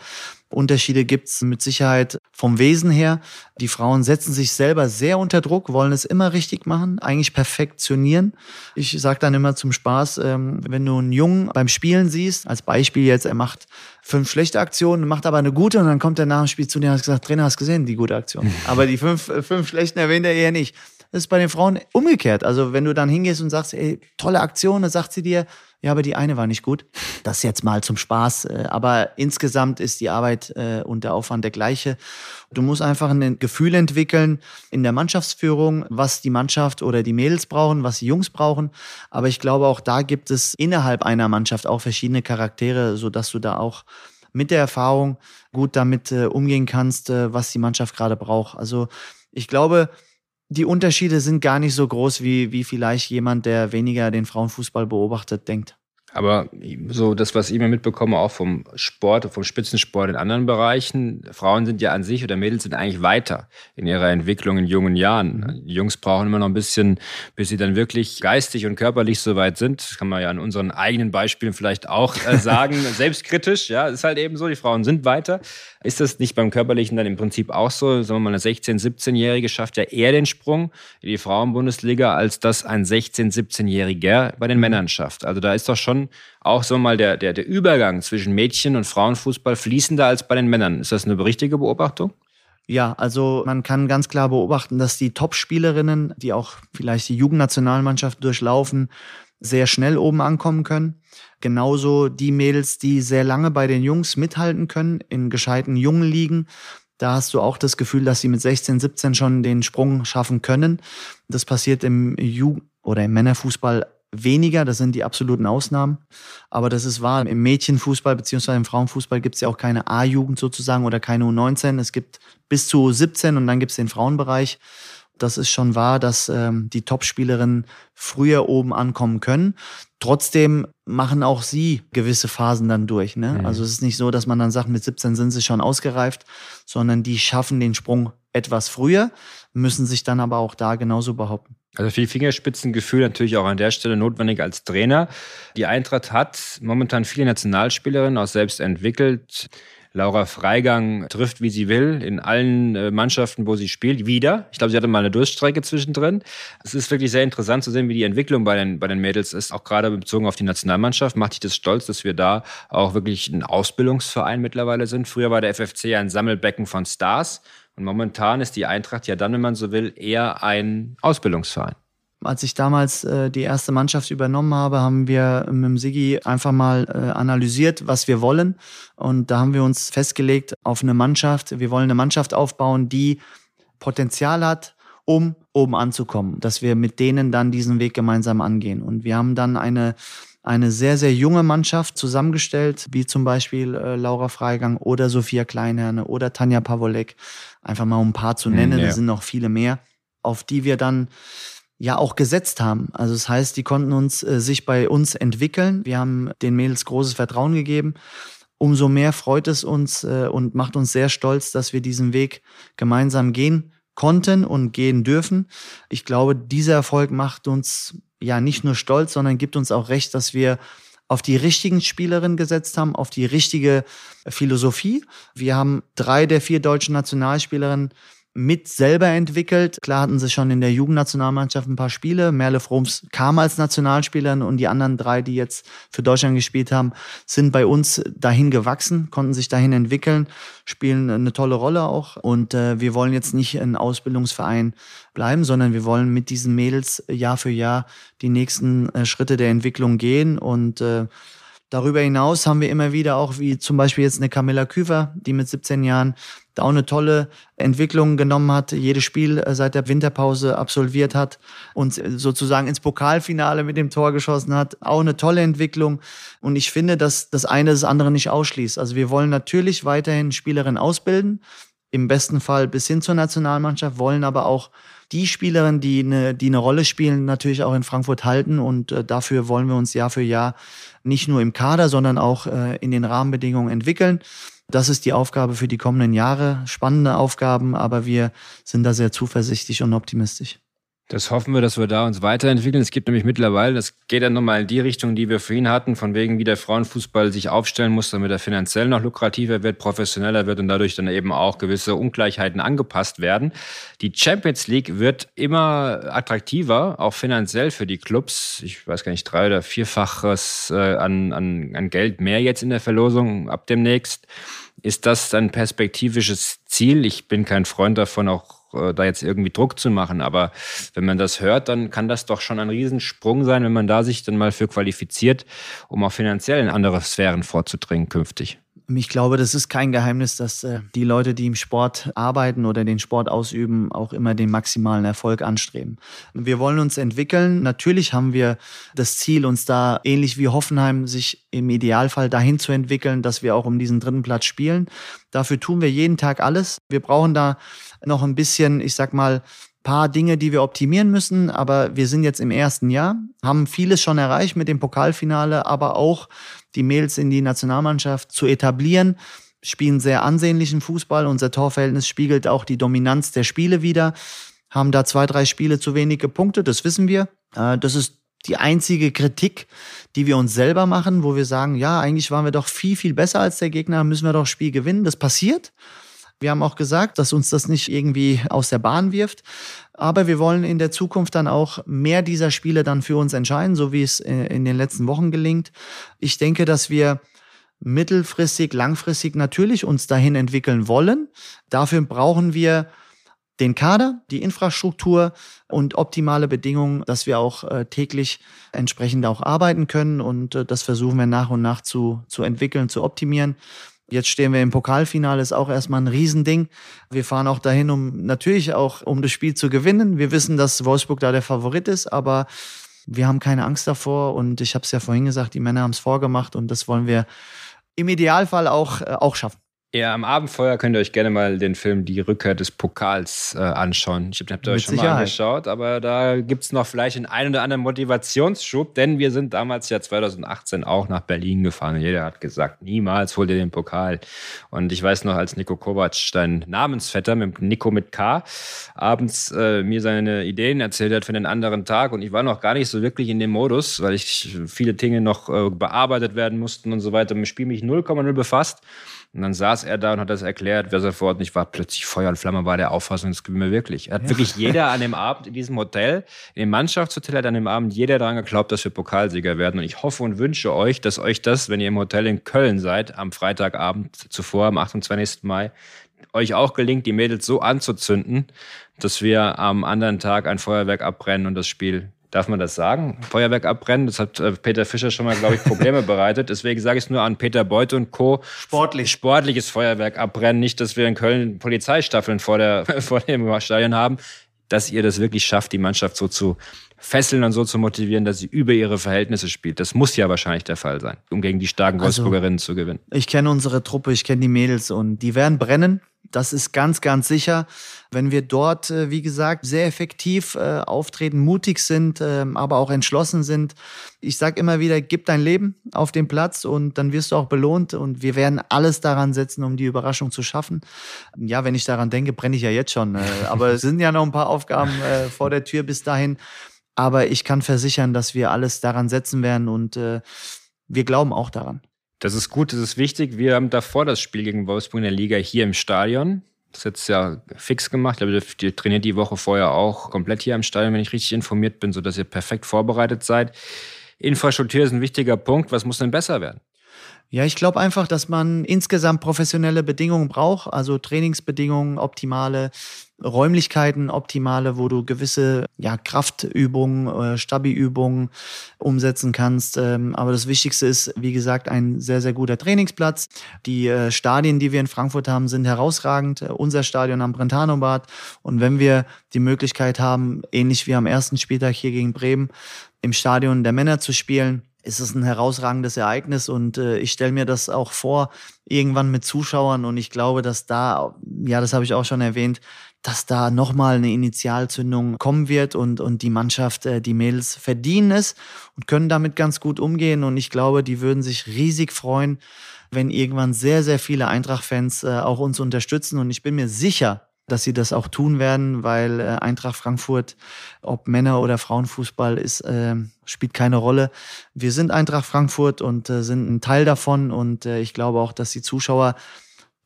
Speaker 1: Unterschiede gibt's mit Sicherheit vom Wesen her. Die Frauen setzen sich selber sehr unter Druck, wollen es immer richtig machen, eigentlich perfektionieren. Ich sage dann immer zum Spaß, ähm, wenn du einen Jungen beim Spielen siehst, als Beispiel jetzt, er macht fünf schlechte Aktionen, macht aber eine gute und dann kommt er nach dem Spiel zu dir und hat gesagt, Trainer, hast gesehen, die gute Aktion. aber die fünf, äh, fünf schlechten erwähnt er eher nicht. Das ist bei den Frauen umgekehrt. Also wenn du dann hingehst und sagst, ey, tolle Aktion, dann sagt sie dir, ja, aber die eine war nicht gut. Das jetzt mal zum Spaß. Äh, aber insgesamt ist die Arbeit äh, und der Aufwand der gleiche. Du musst einfach ein Gefühl entwickeln in der Mannschaftsführung, was die Mannschaft oder die Mädels brauchen, was die Jungs brauchen. Aber ich glaube, auch da gibt es innerhalb einer Mannschaft auch verschiedene Charaktere, sodass du da auch mit der Erfahrung gut damit äh, umgehen kannst, was die Mannschaft gerade braucht. Also ich glaube, die Unterschiede sind gar nicht so groß, wie, wie vielleicht jemand, der weniger den Frauenfußball beobachtet, denkt.
Speaker 5: Aber so das, was ich mir mitbekomme, auch vom Sport, vom Spitzensport in anderen Bereichen, Frauen sind ja an sich oder Mädels sind eigentlich weiter in ihrer Entwicklung in jungen Jahren. Die Jungs brauchen immer noch ein bisschen, bis sie dann wirklich geistig und körperlich so weit sind. Das kann man ja an unseren eigenen Beispielen vielleicht auch äh, sagen, selbstkritisch. Ja, ist halt eben so, die Frauen sind weiter. Ist das nicht beim Körperlichen dann im Prinzip auch so? Sagen wir mal, eine 16-, 17-Jährige schafft ja eher den Sprung in die Frauenbundesliga, als das ein 16-, 17-Jähriger bei den Männern schafft. Also da ist doch schon auch so mal der, der, der Übergang zwischen Mädchen- und Frauenfußball fließender als bei den Männern. Ist das eine richtige Beobachtung?
Speaker 1: Ja, also man kann ganz klar beobachten, dass die Top-Spielerinnen, die auch vielleicht die Jugendnationalmannschaft durchlaufen, sehr schnell oben ankommen können. Genauso die Mädels, die sehr lange bei den Jungs mithalten können, in gescheiten jungen Ligen. Da hast du auch das Gefühl, dass sie mit 16, 17 schon den Sprung schaffen können. Das passiert im Jugend- oder im Männerfußball weniger, das sind die absoluten Ausnahmen. Aber das ist wahr. Im Mädchenfußball beziehungsweise im Frauenfußball gibt es ja auch keine A-Jugend sozusagen oder keine U19. Es gibt bis zu U17 und dann gibt es den Frauenbereich. Das ist schon wahr, dass ähm, die Topspielerinnen früher oben ankommen können. Trotzdem machen auch sie gewisse Phasen dann durch. Ne? Mhm. Also es ist nicht so, dass man dann sagt, mit 17 sind sie schon ausgereift, sondern die schaffen den Sprung etwas früher, müssen sich dann aber auch da genauso behaupten.
Speaker 5: Also viel Fingerspitzengefühl natürlich auch an der Stelle notwendig als Trainer. Die Eintracht hat momentan viele Nationalspielerinnen auch selbst entwickelt. Laura Freigang trifft, wie sie will, in allen äh, Mannschaften, wo sie spielt, wieder. Ich glaube, sie hatte mal eine Durststrecke zwischendrin. Es ist wirklich sehr interessant zu sehen, wie die Entwicklung bei den, bei den Mädels ist, auch gerade bezogen auf die Nationalmannschaft. Macht dich das stolz, dass wir da auch wirklich ein Ausbildungsverein mittlerweile sind. Früher war der FFC ein Sammelbecken von Stars. Und momentan ist die Eintracht ja dann, wenn man so will, eher ein Ausbildungsverein.
Speaker 1: Als ich damals äh, die erste Mannschaft übernommen habe, haben wir mit dem Sigi einfach mal äh, analysiert, was wir wollen. Und da haben wir uns festgelegt auf eine Mannschaft. Wir wollen eine Mannschaft aufbauen, die Potenzial hat, um oben anzukommen, dass wir mit denen dann diesen Weg gemeinsam angehen. Und wir haben dann eine eine sehr, sehr junge Mannschaft zusammengestellt, wie zum Beispiel äh, Laura Freigang oder Sophia Kleinherne oder Tanja Pavolek, einfach mal um ein paar zu nennen, ja. es sind noch viele mehr, auf die wir dann ja auch gesetzt haben. Also das heißt, die konnten uns äh, sich bei uns entwickeln. Wir haben den Mädels großes Vertrauen gegeben. Umso mehr freut es uns äh, und macht uns sehr stolz, dass wir diesen Weg gemeinsam gehen konnten und gehen dürfen. Ich glaube, dieser Erfolg macht uns ja nicht nur stolz, sondern gibt uns auch recht, dass wir auf die richtigen Spielerinnen gesetzt haben, auf die richtige Philosophie. Wir haben drei der vier deutschen Nationalspielerinnen mit selber entwickelt. Klar hatten sie schon in der Jugendnationalmannschaft ein paar Spiele. Merle Froms kam als Nationalspielerin und die anderen drei, die jetzt für Deutschland gespielt haben, sind bei uns dahin gewachsen, konnten sich dahin entwickeln, spielen eine tolle Rolle auch. Und äh, wir wollen jetzt nicht ein Ausbildungsverein bleiben, sondern wir wollen mit diesen Mädels Jahr für Jahr die nächsten äh, Schritte der Entwicklung gehen und äh, Darüber hinaus haben wir immer wieder auch, wie zum Beispiel jetzt eine Camilla Küfer, die mit 17 Jahren da auch eine tolle Entwicklung genommen hat, jedes Spiel äh, seit der Winterpause absolviert hat und sozusagen ins Pokalfinale mit dem Tor geschossen hat. Auch eine tolle Entwicklung. Und ich finde, dass das eine das andere nicht ausschließt. Also wir wollen natürlich weiterhin Spielerinnen ausbilden, im besten Fall bis hin zur Nationalmannschaft, wollen aber auch die Spielerinnen, die eine, die eine Rolle spielen, natürlich auch in Frankfurt halten. Und äh, dafür wollen wir uns Jahr für Jahr nicht nur im Kader, sondern auch äh, in den Rahmenbedingungen entwickeln. Das ist die Aufgabe für die kommenden Jahre. Spannende Aufgaben, aber wir sind da sehr zuversichtlich und optimistisch.
Speaker 5: Das hoffen wir, dass wir da uns weiterentwickeln. Es gibt nämlich mittlerweile, das geht dann nochmal in die Richtung, die wir vorhin hatten, von wegen, wie der Frauenfußball sich aufstellen muss, damit er finanziell noch lukrativer wird, professioneller wird und dadurch dann eben auch gewisse Ungleichheiten angepasst werden. Die Champions League wird immer attraktiver, auch finanziell für die Clubs. Ich weiß gar nicht, drei- oder vierfaches äh, an, an, an Geld mehr jetzt in der Verlosung ab demnächst. Ist das ein perspektivisches Ziel? Ich bin kein Freund davon, auch äh, da jetzt irgendwie Druck zu machen. Aber wenn man das hört, dann kann das doch schon ein Riesensprung sein, wenn man da sich dann mal für qualifiziert, um auch finanziell in andere Sphären vorzudringen künftig.
Speaker 1: Ich glaube, das ist kein Geheimnis, dass äh, die Leute, die im Sport arbeiten oder den Sport ausüben, auch immer den maximalen Erfolg anstreben. Wir wollen uns entwickeln. Natürlich haben wir das Ziel, uns da ähnlich wie Hoffenheim sich im Idealfall dahin zu entwickeln, dass wir auch um diesen dritten Platz spielen. Dafür tun wir jeden Tag alles. Wir brauchen da noch ein bisschen, ich sag mal, paar Dinge, die wir optimieren müssen, aber wir sind jetzt im ersten Jahr, haben vieles schon erreicht mit dem Pokalfinale, aber auch die Mails in die Nationalmannschaft zu etablieren, spielen sehr ansehnlichen Fußball. Unser Torverhältnis spiegelt auch die Dominanz der Spiele wieder, haben da zwei, drei Spiele zu wenig gepunktet, das wissen wir. Äh, das ist die einzige Kritik, die wir uns selber machen, wo wir sagen, ja, eigentlich waren wir doch viel, viel besser als der Gegner, müssen wir doch Spiel gewinnen. Das passiert. Wir haben auch gesagt, dass uns das nicht irgendwie aus der Bahn wirft. Aber wir wollen in der Zukunft dann auch mehr dieser Spiele dann für uns entscheiden, so wie es äh, in den letzten Wochen gelingt. Ich denke, dass wir mittelfristig, langfristig natürlich uns dahin entwickeln wollen. Dafür brauchen wir den Kader, die Infrastruktur und optimale Bedingungen, dass wir auch äh, täglich entsprechend auch arbeiten können. Und äh, das versuchen wir nach und nach zu, zu entwickeln, zu optimieren. Jetzt stehen wir im Pokalfinale, ist auch erstmal ein Riesending. Wir fahren auch dahin, um natürlich auch um das Spiel zu gewinnen. Wir wissen, dass Wolfsburg da der Favorit ist, aber wir haben keine Angst davor und ich habe es ja vorhin gesagt, die Männer haben es vorgemacht und das wollen wir im Idealfall auch, äh, auch schaffen.
Speaker 5: Ja, am Abendfeuer könnt ihr euch gerne mal den Film Die Rückkehr des Pokals äh, anschauen. Ich habe euch schon Sicherheit. mal angeschaut, aber da gibt es noch vielleicht einen ein oder anderen Motivationsschub, denn wir sind damals ja 2018 auch nach Berlin gefahren. Jeder hat gesagt, niemals holt ihr den Pokal. Und ich weiß noch, als Nico Kovac, dein Namensvetter, mit Nico mit K, abends äh, mir seine Ideen erzählt hat für den anderen Tag und ich war noch gar nicht so wirklich in dem Modus, weil ich viele Dinge noch äh, bearbeitet werden mussten und so weiter. Mit Spiel mich 0,0 befasst. Und dann saß er da und hat das erklärt, wer sofort nicht war, plötzlich Feuer und Flamme war der Auffassung, das gibt mir wirklich. Er hat ja. wirklich jeder an dem Abend in diesem Hotel, in dem Mannschaftshotel hat an dem Abend jeder daran geglaubt, dass wir Pokalsieger werden. Und ich hoffe und wünsche euch, dass euch das, wenn ihr im Hotel in Köln seid, am Freitagabend zuvor, am 28. Mai, euch auch gelingt, die Mädels so anzuzünden, dass wir am anderen Tag ein Feuerwerk abbrennen und das Spiel Darf man das sagen? Feuerwerk abbrennen, das hat äh, Peter Fischer schon mal, glaube ich, Probleme bereitet. Deswegen sage ich es nur an Peter Beuth und Co.
Speaker 1: Sportlich.
Speaker 5: Sportliches Feuerwerk abbrennen. Nicht, dass wir in Köln Polizeistaffeln vor, der, vor dem Stadion haben. Dass ihr das wirklich schafft, die Mannschaft so zu fesseln und so zu motivieren, dass sie über ihre Verhältnisse spielt. Das muss ja wahrscheinlich der Fall sein, um gegen die starken also, Wolfsburgerinnen zu gewinnen.
Speaker 1: Ich kenne unsere Truppe, ich kenne die Mädels und die werden brennen. Das ist ganz, ganz sicher. Wenn wir dort, äh, wie gesagt, sehr effektiv äh, auftreten, mutig sind, ähm, aber auch entschlossen sind. Ich sage immer wieder, gib dein Leben auf den Platz und dann wirst du auch belohnt. Und wir werden alles daran setzen, um die Überraschung zu schaffen. Ja, wenn ich daran denke, brenne ich ja jetzt schon. Äh, aber es sind ja noch ein paar Aufgaben vor der Tür bis dahin. Aber ich kann versichern, dass wir alles daran setzen werden und wir glauben auch daran.
Speaker 5: Das ist gut, das ist wichtig. Wir haben davor das Spiel gegen Wolfsburg in der Liga hier im Stadion. Das ist jetzt ja fix gemacht. Ich glaube, ihr trainiert die Woche vorher auch komplett hier im Stadion, wenn ich richtig informiert bin, sodass ihr perfekt vorbereitet seid. Infrastruktur ist ein wichtiger Punkt. Was muss denn besser werden?
Speaker 1: Ja, ich glaube einfach, dass man insgesamt professionelle Bedingungen braucht, also Trainingsbedingungen, optimale Räumlichkeiten, optimale, wo du gewisse ja, Kraftübungen, äh, Stabi-Übungen umsetzen kannst. Ähm, aber das Wichtigste ist, wie gesagt, ein sehr, sehr guter Trainingsplatz. Die äh, Stadien, die wir in Frankfurt haben, sind herausragend. Äh, unser Stadion am Brentano-Bad. Und wenn wir die Möglichkeit haben, ähnlich wie am ersten Spieltag hier gegen Bremen, im Stadion der Männer zu spielen, ist es ein herausragendes Ereignis und äh, ich stelle mir das auch vor, irgendwann mit Zuschauern und ich glaube, dass da, ja, das habe ich auch schon erwähnt, dass da nochmal eine Initialzündung kommen wird und, und die Mannschaft, äh, die Mädels verdienen es und können damit ganz gut umgehen. Und ich glaube, die würden sich riesig freuen, wenn irgendwann sehr, sehr viele Eintracht-Fans äh, auch uns unterstützen. Und ich bin mir sicher, dass sie das auch tun werden, weil äh, Eintracht Frankfurt, ob Männer- oder Frauenfußball, ist, äh, spielt keine Rolle. Wir sind Eintracht Frankfurt und äh, sind ein Teil davon. Und äh, ich glaube auch, dass die Zuschauer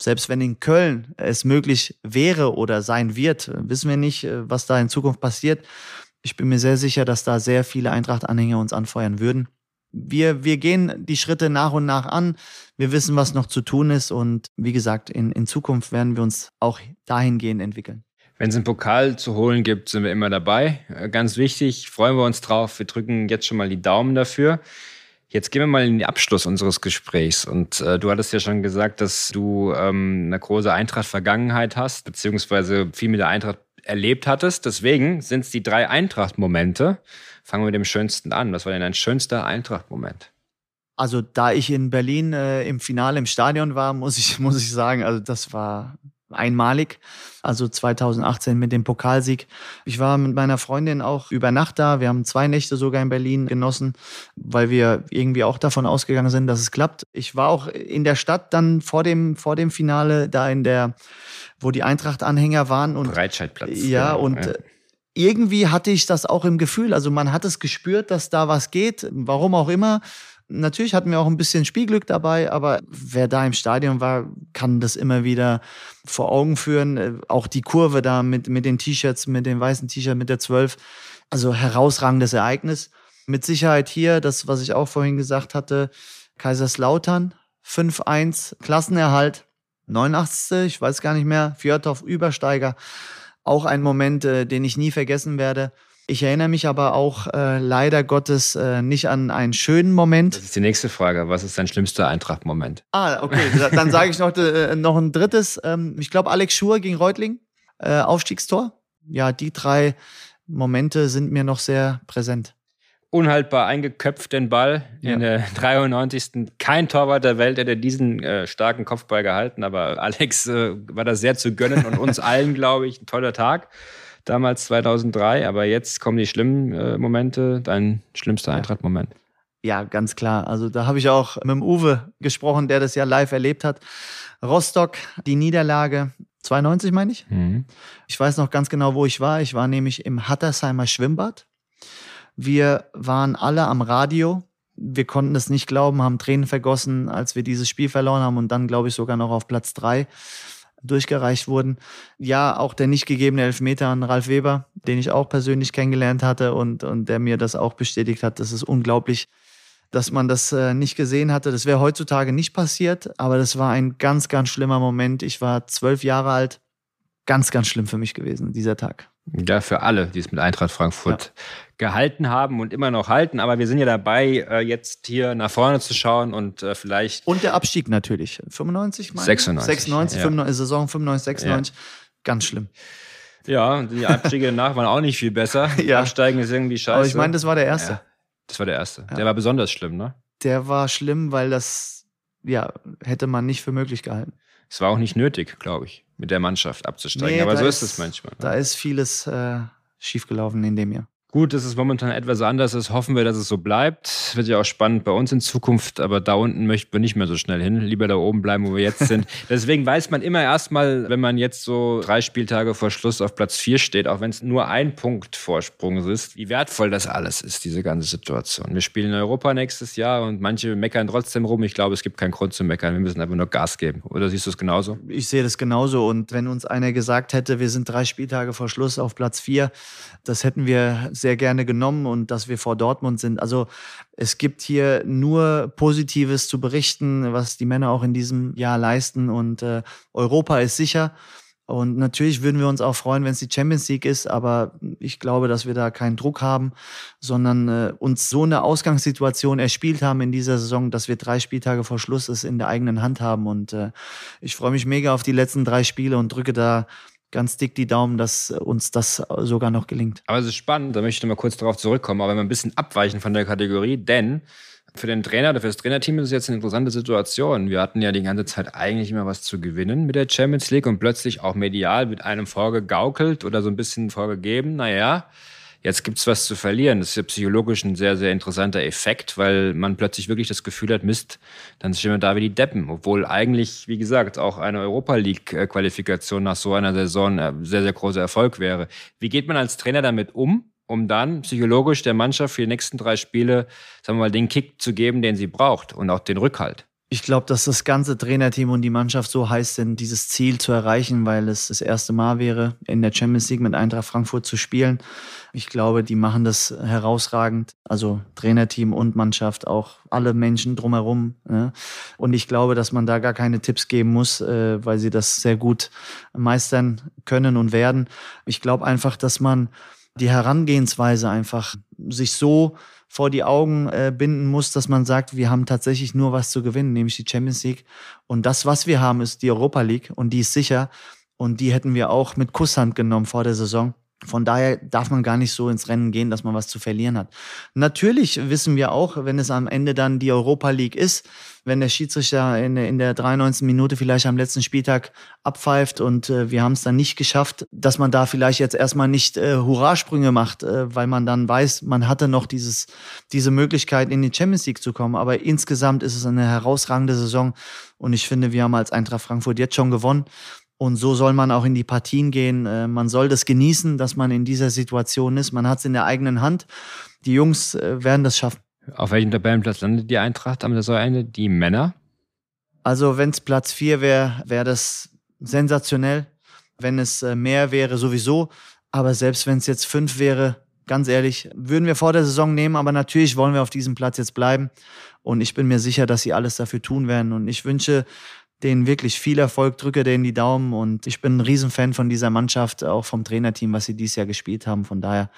Speaker 1: selbst wenn in Köln es möglich wäre oder sein wird, wissen wir nicht, äh, was da in Zukunft passiert. Ich bin mir sehr sicher, dass da sehr viele Eintracht-Anhänger uns anfeuern würden. Wir, wir gehen die Schritte nach und nach an. Wir wissen, was noch zu tun ist. Und wie gesagt, in, in Zukunft werden wir uns auch dahingehend entwickeln.
Speaker 5: Wenn es einen Pokal zu holen gibt, sind wir immer dabei. Äh, ganz wichtig, freuen wir uns drauf. Wir drücken jetzt schon mal die Daumen dafür. Jetzt gehen wir mal in den Abschluss unseres Gesprächs. Und äh, du hattest ja schon gesagt, dass du ähm, eine große Eintracht-Vergangenheit hast, beziehungsweise viel mit der Eintracht erlebt hattest. Deswegen sind es die drei Eintracht-Momente. Fangen wir mit dem schönsten an. Was war denn dein schönster Eintracht-Moment?
Speaker 1: Also, da ich in Berlin äh, im Finale im Stadion war, muss ich, muss ich sagen, also das war einmalig. Also 2018 mit dem Pokalsieg. Ich war mit meiner Freundin auch über Nacht da. Wir haben zwei Nächte sogar in Berlin genossen, weil wir irgendwie auch davon ausgegangen sind, dass es klappt. Ich war auch in der Stadt dann vor dem, vor dem Finale, da in der, wo die Eintracht-Anhänger waren. Und,
Speaker 5: Breitscheidplatz.
Speaker 1: Ja, genau, und ja. irgendwie hatte ich das auch im Gefühl. Also man hat es gespürt, dass da was geht. Warum auch immer. Natürlich hatten wir auch ein bisschen Spielglück dabei, aber wer da im Stadion war, kann das immer wieder vor Augen führen. Äh, auch die Kurve da mit, mit den T-Shirts, mit den weißen T-Shirts, mit der 12. Also herausragendes Ereignis. Mit Sicherheit hier, das, was ich auch vorhin gesagt hatte, Kaiserslautern, 5-1, Klassenerhalt, 89. Ich weiß gar nicht mehr, Fjordhoff Übersteiger. Auch ein Moment, äh, den ich nie vergessen werde. Ich erinnere mich aber auch äh, leider Gottes äh, nicht an einen schönen Moment.
Speaker 5: Das ist die nächste Frage. Was ist dein schlimmster Eintracht-Moment?
Speaker 1: Ah, okay. Dann sage ich noch, äh, noch ein drittes. Ähm, ich glaube, Alex Schur gegen Reutling, äh, Aufstiegstor. Ja, die drei Momente sind mir noch sehr präsent.
Speaker 5: Unhaltbar eingeköpft den Ball ja. in der 93. Kein Torwart der Welt hätte diesen äh, starken Kopfball gehalten, aber Alex äh, war da sehr zu gönnen und uns allen, glaube ich, ein toller Tag damals 2003, aber jetzt kommen die schlimmen äh, Momente. Dein schlimmster Eintracht-Moment?
Speaker 1: Ja, ganz klar. Also da habe ich auch mit dem Uwe gesprochen, der das ja live erlebt hat. Rostock, die Niederlage 92 meine ich. Mhm. Ich weiß noch ganz genau, wo ich war. Ich war nämlich im Hattersheimer Schwimmbad. Wir waren alle am Radio. Wir konnten es nicht glauben, haben Tränen vergossen, als wir dieses Spiel verloren haben und dann, glaube ich, sogar noch auf Platz drei durchgereicht wurden. Ja, auch der nicht gegebene Elfmeter an Ralf Weber, den ich auch persönlich kennengelernt hatte und, und der mir das auch bestätigt hat. Das ist unglaublich, dass man das äh, nicht gesehen hatte. Das wäre heutzutage nicht passiert, aber das war ein ganz, ganz schlimmer Moment. Ich war zwölf Jahre alt. Ganz, ganz schlimm für mich gewesen, dieser Tag.
Speaker 5: Ja, für alle, die es mit Eintracht Frankfurt ja. gehalten haben und immer noch halten. Aber wir sind ja dabei, äh, jetzt hier nach vorne zu schauen und äh, vielleicht.
Speaker 1: Und der Abstieg natürlich. 95,
Speaker 5: meine 96.
Speaker 1: 96, ja. 95, Saison 95, 96. Ja. Ganz schlimm.
Speaker 5: Ja, die Abstiege danach waren auch nicht viel besser. ja. Absteigen ist irgendwie scheiße.
Speaker 1: Aber ich meine, das war der erste.
Speaker 5: Das war der erste. Der war besonders schlimm, ne?
Speaker 1: Der war schlimm, weil das, ja, hätte man nicht für möglich gehalten.
Speaker 5: Es war auch nicht nötig, glaube ich, mit der Mannschaft abzusteigen. Nee, Aber so ist es manchmal.
Speaker 1: Da ist vieles äh, schiefgelaufen in dem Jahr.
Speaker 5: Gut, dass es momentan etwas anders ist. Hoffen wir, dass es so bleibt. Wird ja auch spannend bei uns in Zukunft, aber da unten möchten wir nicht mehr so schnell hin. Lieber da oben bleiben, wo wir jetzt sind. Deswegen weiß man immer erstmal, wenn man jetzt so drei Spieltage vor Schluss auf Platz vier steht, auch wenn es nur ein Punkt Vorsprung ist, wie wertvoll das alles ist, diese ganze Situation. Wir spielen in Europa nächstes Jahr und manche meckern trotzdem rum. Ich glaube, es gibt keinen Grund zu meckern. Wir müssen einfach nur Gas geben. Oder siehst du es genauso?
Speaker 1: Ich sehe das genauso. Und wenn uns einer gesagt hätte, wir sind drei Spieltage vor Schluss auf Platz vier, das hätten wir sehr gerne genommen und dass wir vor Dortmund sind. Also es gibt hier nur Positives zu berichten, was die Männer auch in diesem Jahr leisten und äh, Europa ist sicher. Und natürlich würden wir uns auch freuen, wenn es die Champions League ist, aber ich glaube, dass wir da keinen Druck haben, sondern äh, uns so eine Ausgangssituation erspielt haben in dieser Saison, dass wir drei Spieltage vor Schluss es in der eigenen Hand haben. Und äh, ich freue mich mega auf die letzten drei Spiele und drücke da ganz dick die Daumen, dass uns das sogar noch gelingt.
Speaker 5: Aber es ist spannend, da möchte ich mal kurz darauf zurückkommen, aber ein bisschen abweichen von der Kategorie, denn Für den Trainer oder für das Trainerteam ist es jetzt eine interessante Situation. Wir hatten ja die ganze Zeit eigentlich immer was zu gewinnen mit der Champions League und plötzlich auch medial mit einem vorgegaukelt oder so ein bisschen vorgegeben. Naja, jetzt gibt's was zu verlieren. Das ist ja psychologisch ein sehr, sehr interessanter Effekt, weil man plötzlich wirklich das Gefühl hat, Mist, dann stehen wir da wie die Deppen. Obwohl eigentlich, wie gesagt, auch eine Europa League-Qualifikation nach so einer Saison ein sehr, sehr großer Erfolg wäre. Wie geht man als Trainer damit um? um dann psychologisch der Mannschaft für die nächsten drei Spiele, sagen wir mal, den Kick zu geben, den sie braucht und auch den Rückhalt.
Speaker 1: Ich glaube, dass das ganze Trainerteam und die Mannschaft so heiß sind, dieses Ziel zu erreichen, weil es das erste Mal wäre, in der Champions League mit Eintracht Frankfurt zu spielen. Ich glaube, die machen das herausragend. Also Trainerteam und Mannschaft, auch alle Menschen drumherum. Ne? Und ich glaube, dass man da gar keine Tipps geben muss, äh, weil sie das sehr gut meistern können und werden. Ich glaube einfach, dass man die Herangehensweise einfach sich so vor die Augen äh, binden muss, dass man sagt, wir haben tatsächlich nur was zu gewinnen, nämlich die Champions League. Und das, was wir haben, ist die Europa League und die ist sicher. Und die hätten wir auch mit Kusshand genommen vor der Saison. Von daher darf man gar nicht so ins Rennen gehen, dass man was zu verlieren hat. Natürlich wissen wir auch, wenn es am Ende dann die Europa League ist, wenn der Schiedsrichter in, in der 93. Minute vielleicht am letzten Spieltag abpfeift und äh, wir haben es dann nicht geschafft, dass man da vielleicht jetzt erstmal nicht äh, Hurrasprünge macht, äh, weil man dann weiß, man hatte noch dieses, diese Möglichkeit in die Champions League zu kommen. Aber insgesamt ist es eine herausragende Saison und ich finde, wir haben als Eintracht Frankfurt jetzt schon gewonnen. Und so soll man auch in die Partien gehen. Äh, man soll das genießen, dass man in dieser Situation ist. Man hat es in der eigenen Hand. Die Jungs äh, werden das schaffen.
Speaker 5: Auf welchem Tabellenplatz landet die Eintracht am Saisonende? Die Männer?
Speaker 1: Also wenn es Platz 4 wäre, wäre das sensationell. Wenn es äh, mehr wäre, sowieso. Aber selbst wenn es jetzt 5 wäre, ganz ehrlich, würden wir vor der Saison nehmen. Aber natürlich wollen wir auf diesem Platz jetzt bleiben. Und ich bin mir sicher, dass sie alles dafür tun werden. Und ich wünsche denen wirklich viel Erfolg, drücke denen die Daumen und ich bin ein Riesenfan von dieser Mannschaft, auch vom Trainerteam, was sie dieses Jahr gespielt haben. Von daher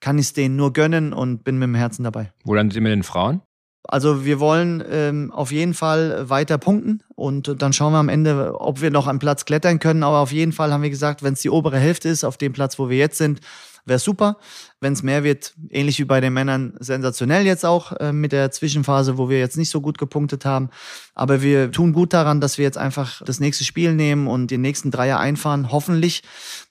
Speaker 1: kann ich es denen nur gönnen und bin mit dem Herzen dabei.
Speaker 5: Wo landet ihr mit den Frauen?
Speaker 1: Also wir wollen ähm, auf jeden Fall weiter punkten und dann schauen wir am Ende, ob wir noch einen Platz klettern können. Aber auf jeden Fall haben wir gesagt, wenn es die obere Hälfte ist, auf dem Platz, wo wir jetzt sind, wäre super. Wenn es mehr wird, ähnlich wie bei den Männern, sensationell jetzt auch äh, mit der Zwischenphase, wo wir jetzt nicht so gut gepunktet haben. Aber wir tun gut daran, dass wir jetzt einfach das nächste Spiel nehmen und den nächsten Dreier einfahren, hoffentlich.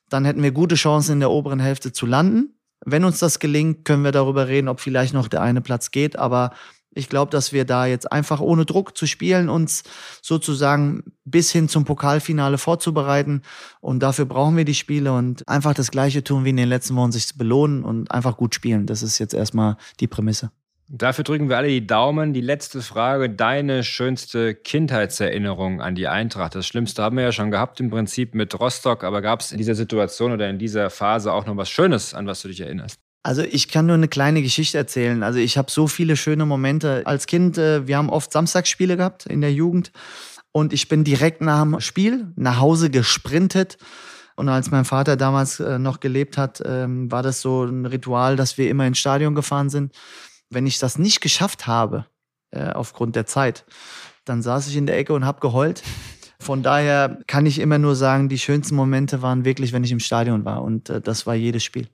Speaker 1: Dann hätten wir gute Chancen in der oberen Hälfte zu landen. Wenn uns das gelingt, können wir darüber reden, ob vielleicht noch der eine Platz geht. Aber ich glaube, dass wir da jetzt einfach ohne Druck zu spielen, uns sozusagen bis hin zum Pokalfinale vorzubereiten. Und dafür brauchen wir die Spiele und einfach das Gleiche tun wie in den letzten Wochen, sich belohnen und einfach gut spielen. Das ist jetzt erstmal die Prämisse.
Speaker 5: Dafür drücken wir alle die Daumen. Die letzte Frage, deine schönste Kindheitserinnerung an die Eintracht. Das Schlimmste haben wir ja schon gehabt im Prinzip mit Rostock, aber gab es in dieser Situation oder in dieser Phase auch noch was Schönes, an was du dich erinnerst?
Speaker 1: Also ich kann nur eine kleine Geschichte erzählen. Also ich habe so viele schöne Momente. Als Kind, äh, wir haben oft Samstagsspiele gehabt in der Jugend und ich bin direkt nach dem Spiel nach Hause gesprintet. Und als mein Vater damals äh, noch gelebt hat, ähm, war das so ein Ritual, dass wir immer ins Stadion gefahren sind. Wenn ich das nicht geschafft habe, äh, aufgrund der Zeit, dann saß ich in der Ecke und habe geheult. Von daher kann ich immer nur sagen, die schönsten Momente waren wirklich, wenn ich im Stadion war. Und das war jedes Spiel.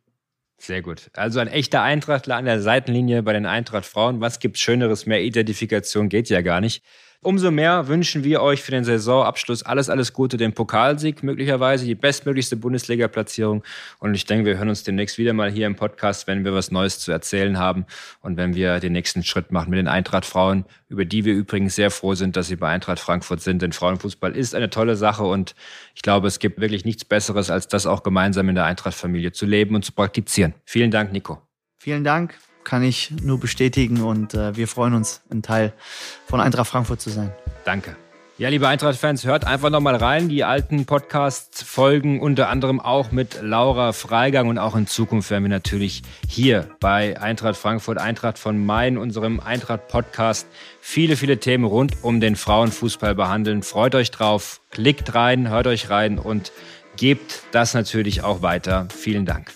Speaker 5: Sehr gut. Also ein echter Eintrachtler an der Seitenlinie bei den Eintracht Frauen. Was gibt's Schöneres? Mehr Identifikation geht ja gar nicht. Umso mehr wünschen wir euch für den Saisonabschluss alles, alles Gute, den Pokalsieg möglicherweise, die bestmöglichste Bundesliga-Platzierung. Und ich denke, wir hören uns demnächst wieder mal hier im Podcast, wenn wir was Neues zu erzählen haben und wenn wir den nächsten Schritt machen mit den Eintracht-Frauen, über die wir übrigens sehr froh sind, dass sie bei Eintracht Frankfurt sind. Denn Frauenfußball ist eine tolle Sache und ich glaube, es gibt wirklich nichts Besseres, als das auch gemeinsam in der Eintracht-Familie zu leben und zu praktizieren. Vielen Dank, Nico.
Speaker 1: Vielen Dank kann ich nur bestätigen und äh, wir freuen uns, ein Teil von Eintracht Frankfurt zu sein.
Speaker 5: Danke. Ja, liebe Eintracht-Fans, hört einfach nochmal rein. Die alten Podcasts folgen unter anderem auch mit Laura Freigang und auch in Zukunft werden wir natürlich hier bei Eintracht Frankfurt, Eintracht von Main, unserem Eintracht-Podcast, viele, viele Themen rund um den Frauenfußball behandeln. Freut euch drauf, klickt rein, hört euch rein und gebt das natürlich auch weiter. Vielen Dank.